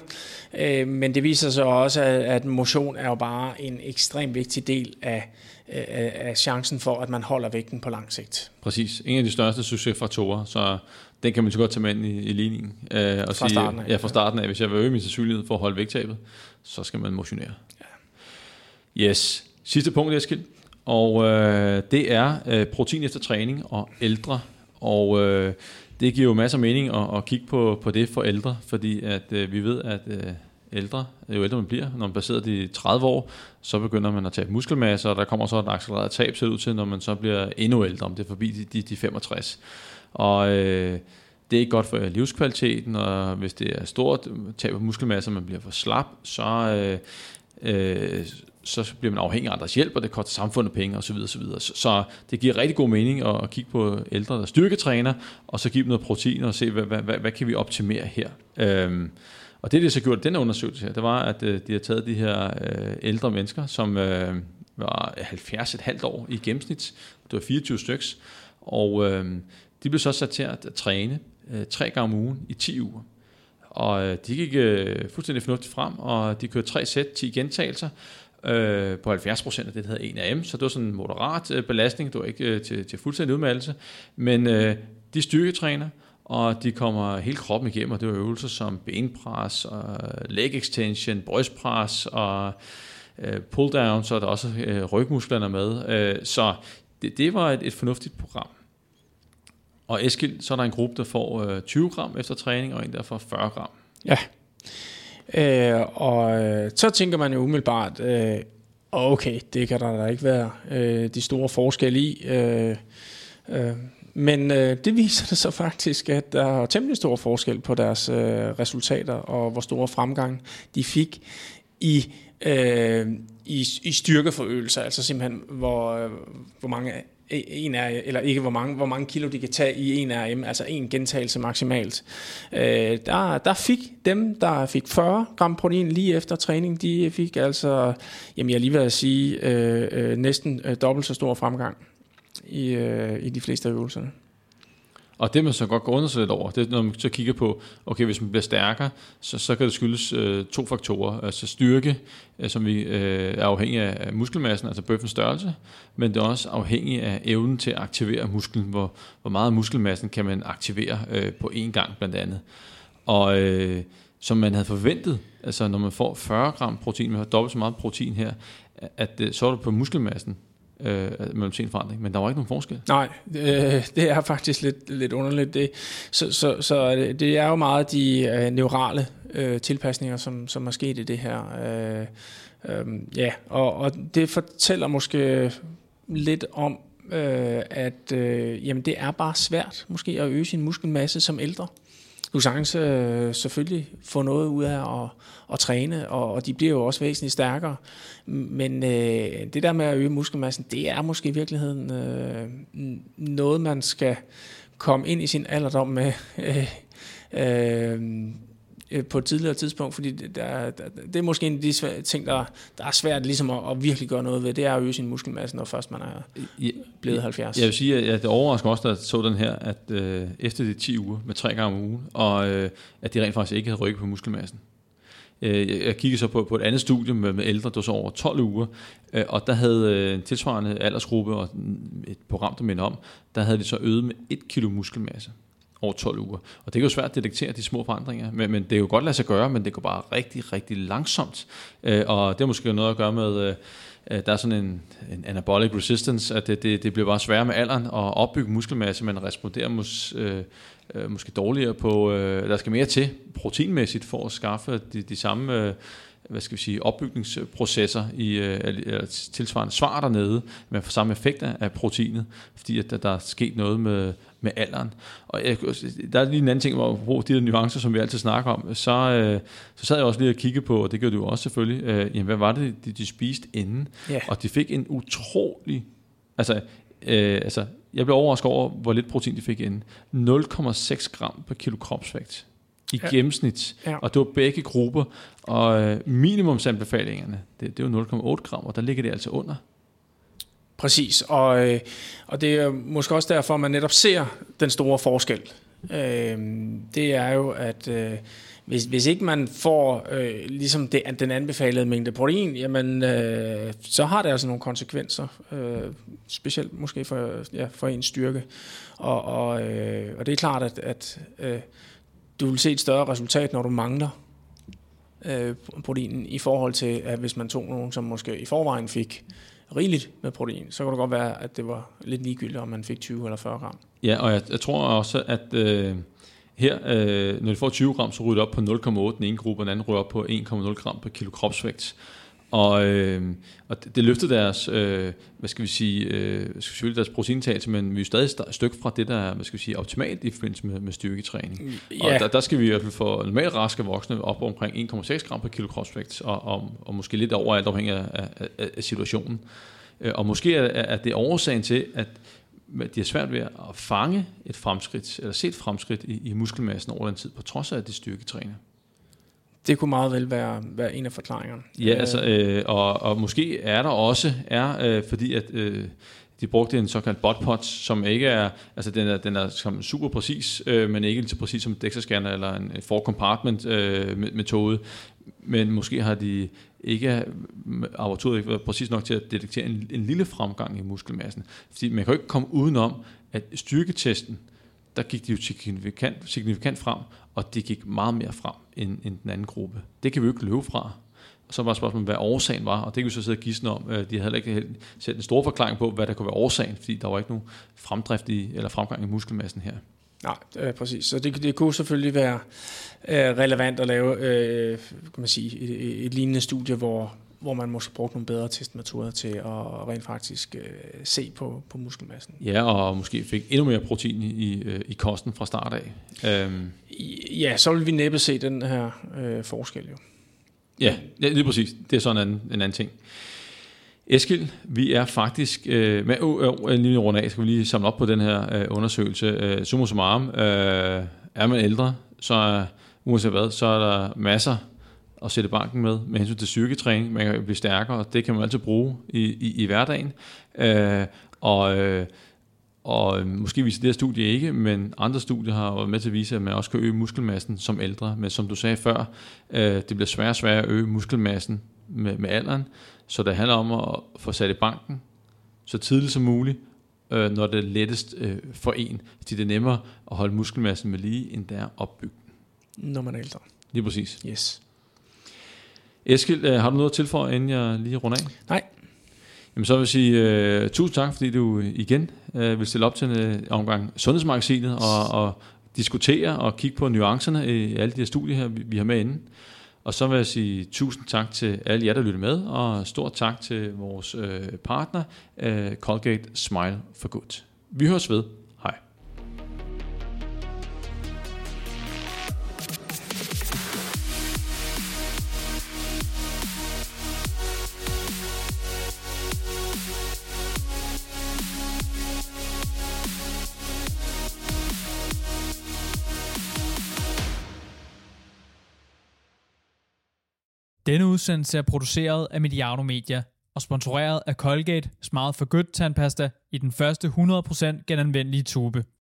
Øh, men det viser sig også, at, at motion er jo bare en ekstremt vigtig del af, af, af chancen for, at man holder vægten på lang sigt. Præcis. En af de største succesfaktorer, så den kan man så godt tage med ind i, i ligningen. Øh, og fra sige, starten af. Ja, fra starten af. Hvis jeg vil øge min sandsynlighed for at holde vægttabet, så skal man motionere. Ja. Yes. Sidste punkt, Eskild. Og øh, det er øh, protein efter træning og ældre. Og øh, det giver jo masser af mening at, at kigge på, på det for ældre, fordi at øh, vi ved, at øh, ældre, jo ældre man bliver, når man passerer de 30 år, så begynder man at tabe muskelmasse, og der kommer så et accelereret tab, ud til, når man så bliver endnu ældre, om det er forbi de, de, de 65. Og øh, det er ikke godt for livskvaliteten, og hvis det er stort tab af muskelmasse, og man bliver for slap, så, øh, øh, så bliver man afhængig af andres hjælp, og det koster samfundet penge osv. osv. Så, så det giver rigtig god mening at, at kigge på ældre, der styrketræner, og så give dem noget protein og se, hvad, hvad, hvad, hvad kan vi optimere her. Øhm, og det, de så gjorde den undersøgelse her, det var, at øh, de har taget de her øh, ældre mennesker, som øh, var 70 et halvt år i gennemsnit, det var 24 styks, og øh, de blev så sat til at træne øh, tre gange om ugen i 10 uger. Og øh, de gik øh, fuldstændig fornuftigt frem, og de kørte tre sæt, 10 gentagelser, øh, på 70 procent af det, der hedder 1 AM, så det var sådan en moderat øh, belastning, det var ikke øh, til, til fuldstændig udmattelse, men øh, de styrketræner, og de kommer hele kroppen igennem, og det var øvelser som benpres, og leg extension, brystpres og øh, pull down, så er der også øh, rygmusklerne med. Øh, så det, det var et, et fornuftigt program. Og Eskild, så er der en gruppe, der får øh, 20 gram efter træning, og en, der får 40 gram. Ja. Øh, og øh, så tænker man jo umiddelbart, øh, okay, det kan der da ikke være øh, de store forskelle i. Øh, øh, men øh, det viser det så faktisk, at der er temmelig stor forskel på deres øh, resultater og hvor store fremgang de fik i, øh, i, i styrkeforøgelser, altså simpelthen hvor, øh, hvor mange en er, eller ikke hvor mange, hvor mange kilo de kan tage i en RM, altså en gentagelse maksimalt. Øh, der, der fik dem, der fik 40 gram protein lige efter træning, de fik altså, jamen jeg lige vil sige, øh, øh, næsten øh, dobbelt så stor fremgang i, øh, i de fleste af øvelserne. Og det man så godt går under sig lidt over, det er, når man så kigger på, okay, hvis man bliver stærkere, så, så kan det skyldes øh, to faktorer. Altså styrke, øh, som vi øh, er afhængig af muskelmassen, altså bøffens størrelse, men det er også afhængig af evnen til at aktivere musklen, hvor, hvor meget muskelmassen kan man aktivere øh, på én gang blandt andet. Og øh, som man havde forventet, altså når man får 40 gram protein, man har dobbelt så meget protein her, at øh, så er det på muskelmassen, øh, altså, mellem senforandring, men der var ikke nogen forskel. Nej, øh, det er faktisk lidt, lidt underligt. Det. Så, så, så øh, det er jo meget de øh, neurale øh, tilpasninger, som, som er sket i det her. Øh, øh, ja, og, og det fortæller måske lidt om, øh, at øh, jamen det er bare svært måske at øge sin muskelmasse som ældre du sagtens øh, selvfølgelig få noget ud af at, at træne, og, og de bliver jo også væsentligt stærkere. Men øh, det der med at øge muskelmassen, det er måske i virkeligheden øh, noget, man skal komme ind i sin alderdom med. Øh, øh, øh, på et tidligere tidspunkt, fordi det, der, der, det er måske en af de ting, der, der er svært ligesom at, at virkelig gøre noget ved, det er at øge sin muskelmasse, når først man er blevet 70. Jeg vil sige, at det overrasker også, da jeg så den her, at øh, efter de 10 uger med tre gange om ugen, og øh, at de rent faktisk ikke havde rykket på muskelmassen. Øh, jeg kiggede så på, på et andet studie med, med ældre, der så over 12 uger, øh, og der havde en tilsvarende aldersgruppe og et program, der minder om, der havde de så øget med 1 kilo muskelmasse over 12 uger. Og det er jo svært at detektere de små forandringer, men, men det er jo godt lade sig gøre, men det går bare rigtig, rigtig langsomt. Øh, og det har måske noget at gøre med, øh, der er sådan en, en anabolic resistance, at det, det, det bliver bare sværere med alderen at opbygge muskelmasse, Man responderer mås, øh, øh, måske dårligere på, øh, der skal mere til proteinmæssigt for at skaffe de, de samme øh, hvad skal vi sige, opbygningsprocesser i øh, eller tilsvarende svar dernede men med samme effekt af proteinet, fordi at der, der er sket noget med, med alderen. Og jeg, der er lige en anden ting, hvor de der nuancer, som vi altid snakker om, så, øh, så sad jeg også lige og kiggede på, og det gjorde du også selvfølgelig, øh, jamen, hvad var det, de, de spiste inden? Yeah. Og de fik en utrolig, altså, øh, altså jeg blev overrasket over, hvor lidt protein de fik inden. 0,6 gram per kilo kropsvægt i ja. gennemsnit. Ja. Og det var begge grupper. Og øh, minimumsanbefalingerne, det, det er jo 0,8 gram, og der ligger det altså under. Præcis, og, øh, og det er måske også derfor, at man netop ser den store forskel. Øh, det er jo, at øh, hvis, hvis ikke man får øh, ligesom det, den anbefalede mængde protein, jamen, øh, så har det altså nogle konsekvenser, øh, specielt måske for, ja, for ens styrke. Og, og, øh, og det er klart, at, at øh, du vil se et større resultat, når du mangler øh, protein, i forhold til, at hvis man tog nogen, som måske i forvejen fik rigeligt med protein, så kunne det godt være, at det var lidt ligegyldigt, om man fik 20 eller 40 gram. Ja, og jeg, jeg tror også, at øh, her, øh, når du får 20 gram, så ryger det op på 0,8 den ene gruppe, og den anden ryger op på 1,0 gram per kilo kropsvægt. Og, øh, og det, det løftede deres, øh, hvad skal vi sige, øh, vi deres proteintagelse, men vi er stadig et stykke fra det, der er, hvad skal vi sige, optimalt i forbindelse med, med styrketræning. Ja. Og der, der, skal vi i hvert fald få normalt raske voksne op omkring 1,6 gram per kilo kropsvægt, og, og, og måske lidt over alt afhængig af, af, af situationen. Øh, og måske er, er det årsagen til, at de har svært ved at fange et fremskridt, eller se et fremskridt i, i muskelmassen over den tid, på trods af, at det styrketræner. Det kunne meget vel være, være en af forklaringerne. Ja, altså, øh, og, og måske er der også, er, øh, fordi at øh, de brugte en såkaldt botpot, som ikke er, altså den er, den er som super præcis, øh, men ikke lige så præcis som en DEXA-scanner eller en four compartment øh, metode, men måske har de ikke øh, laboratoriet ikke været præcis nok til at detektere en, en lille fremgang i muskelmassen. Fordi man kan jo ikke komme udenom, at styrketesten, der gik de jo signifikant, signifikant frem, og det gik meget mere frem end, end den anden gruppe. Det kan vi jo ikke løbe fra. Og så var spørgsmålet, hvad årsagen var, og det kan vi så sidde og gisne om. Øh, de havde heller ikke set en stor forklaring på, hvad der kunne være årsagen, fordi der var ikke nogen fremdrift i, eller fremgang i muskelmassen her. Nej, øh, præcis. Så det, det kunne selvfølgelig være øh, relevant at lave øh, kan man sige, et, et lignende studie, hvor, hvor man måske brugte nogle bedre testmetoder til at rent faktisk øh, se på, på muskelmassen. Ja, og måske fik endnu mere protein i, øh, i kosten fra start af. Øhm. Ja, så vil vi næppe se den her øh, forskel jo. Ja, ja, lige præcis. Det er sådan en, en anden ting. Eskild, vi er faktisk, øh, med, øh, øh, lige rundt af, skal vi lige samle op på den her øh, undersøgelse. Øh, summa summarum, øh, er man ældre, så uanset hvad, så er der masser at sætte banken med, med hensyn til styrketræning. Man kan blive stærkere, og det kan man altid bruge i, i, i hverdagen. Øh, og, øh, og måske viser det her studie ikke, men andre studier har været med til at vise, at man også kan øge muskelmassen som ældre. Men som du sagde før, øh, det bliver sværere og sværere at øge muskelmassen med, med alderen. Så det handler om at få sat i banken så tidligt som muligt, øh, når det er lettest øh, for en. Fordi det er nemmere at holde muskelmassen med lige, end det er opbygge Når man er ældre. Lige præcis. Yes. Eskild, øh, har du noget at tilføje, inden jeg lige runder af? Nej. Jamen så vil jeg sige uh, tusind tak, fordi du igen uh, vil stille op til en uh, omgang Sundhedsmagasinet og, og diskutere og kigge på nuancerne i alle de her studier her, vi, vi har med inde. Og så vil jeg sige tusind tak til alle jer, der lytter med, og stort tak til vores øh, partner, øh, Colgate Smile for Good. Vi høres ved. Denne udsendelse er produceret af Mediano Media og sponsoreret af Colgate Smart for Good tandpasta i den første 100% genanvendelige tube.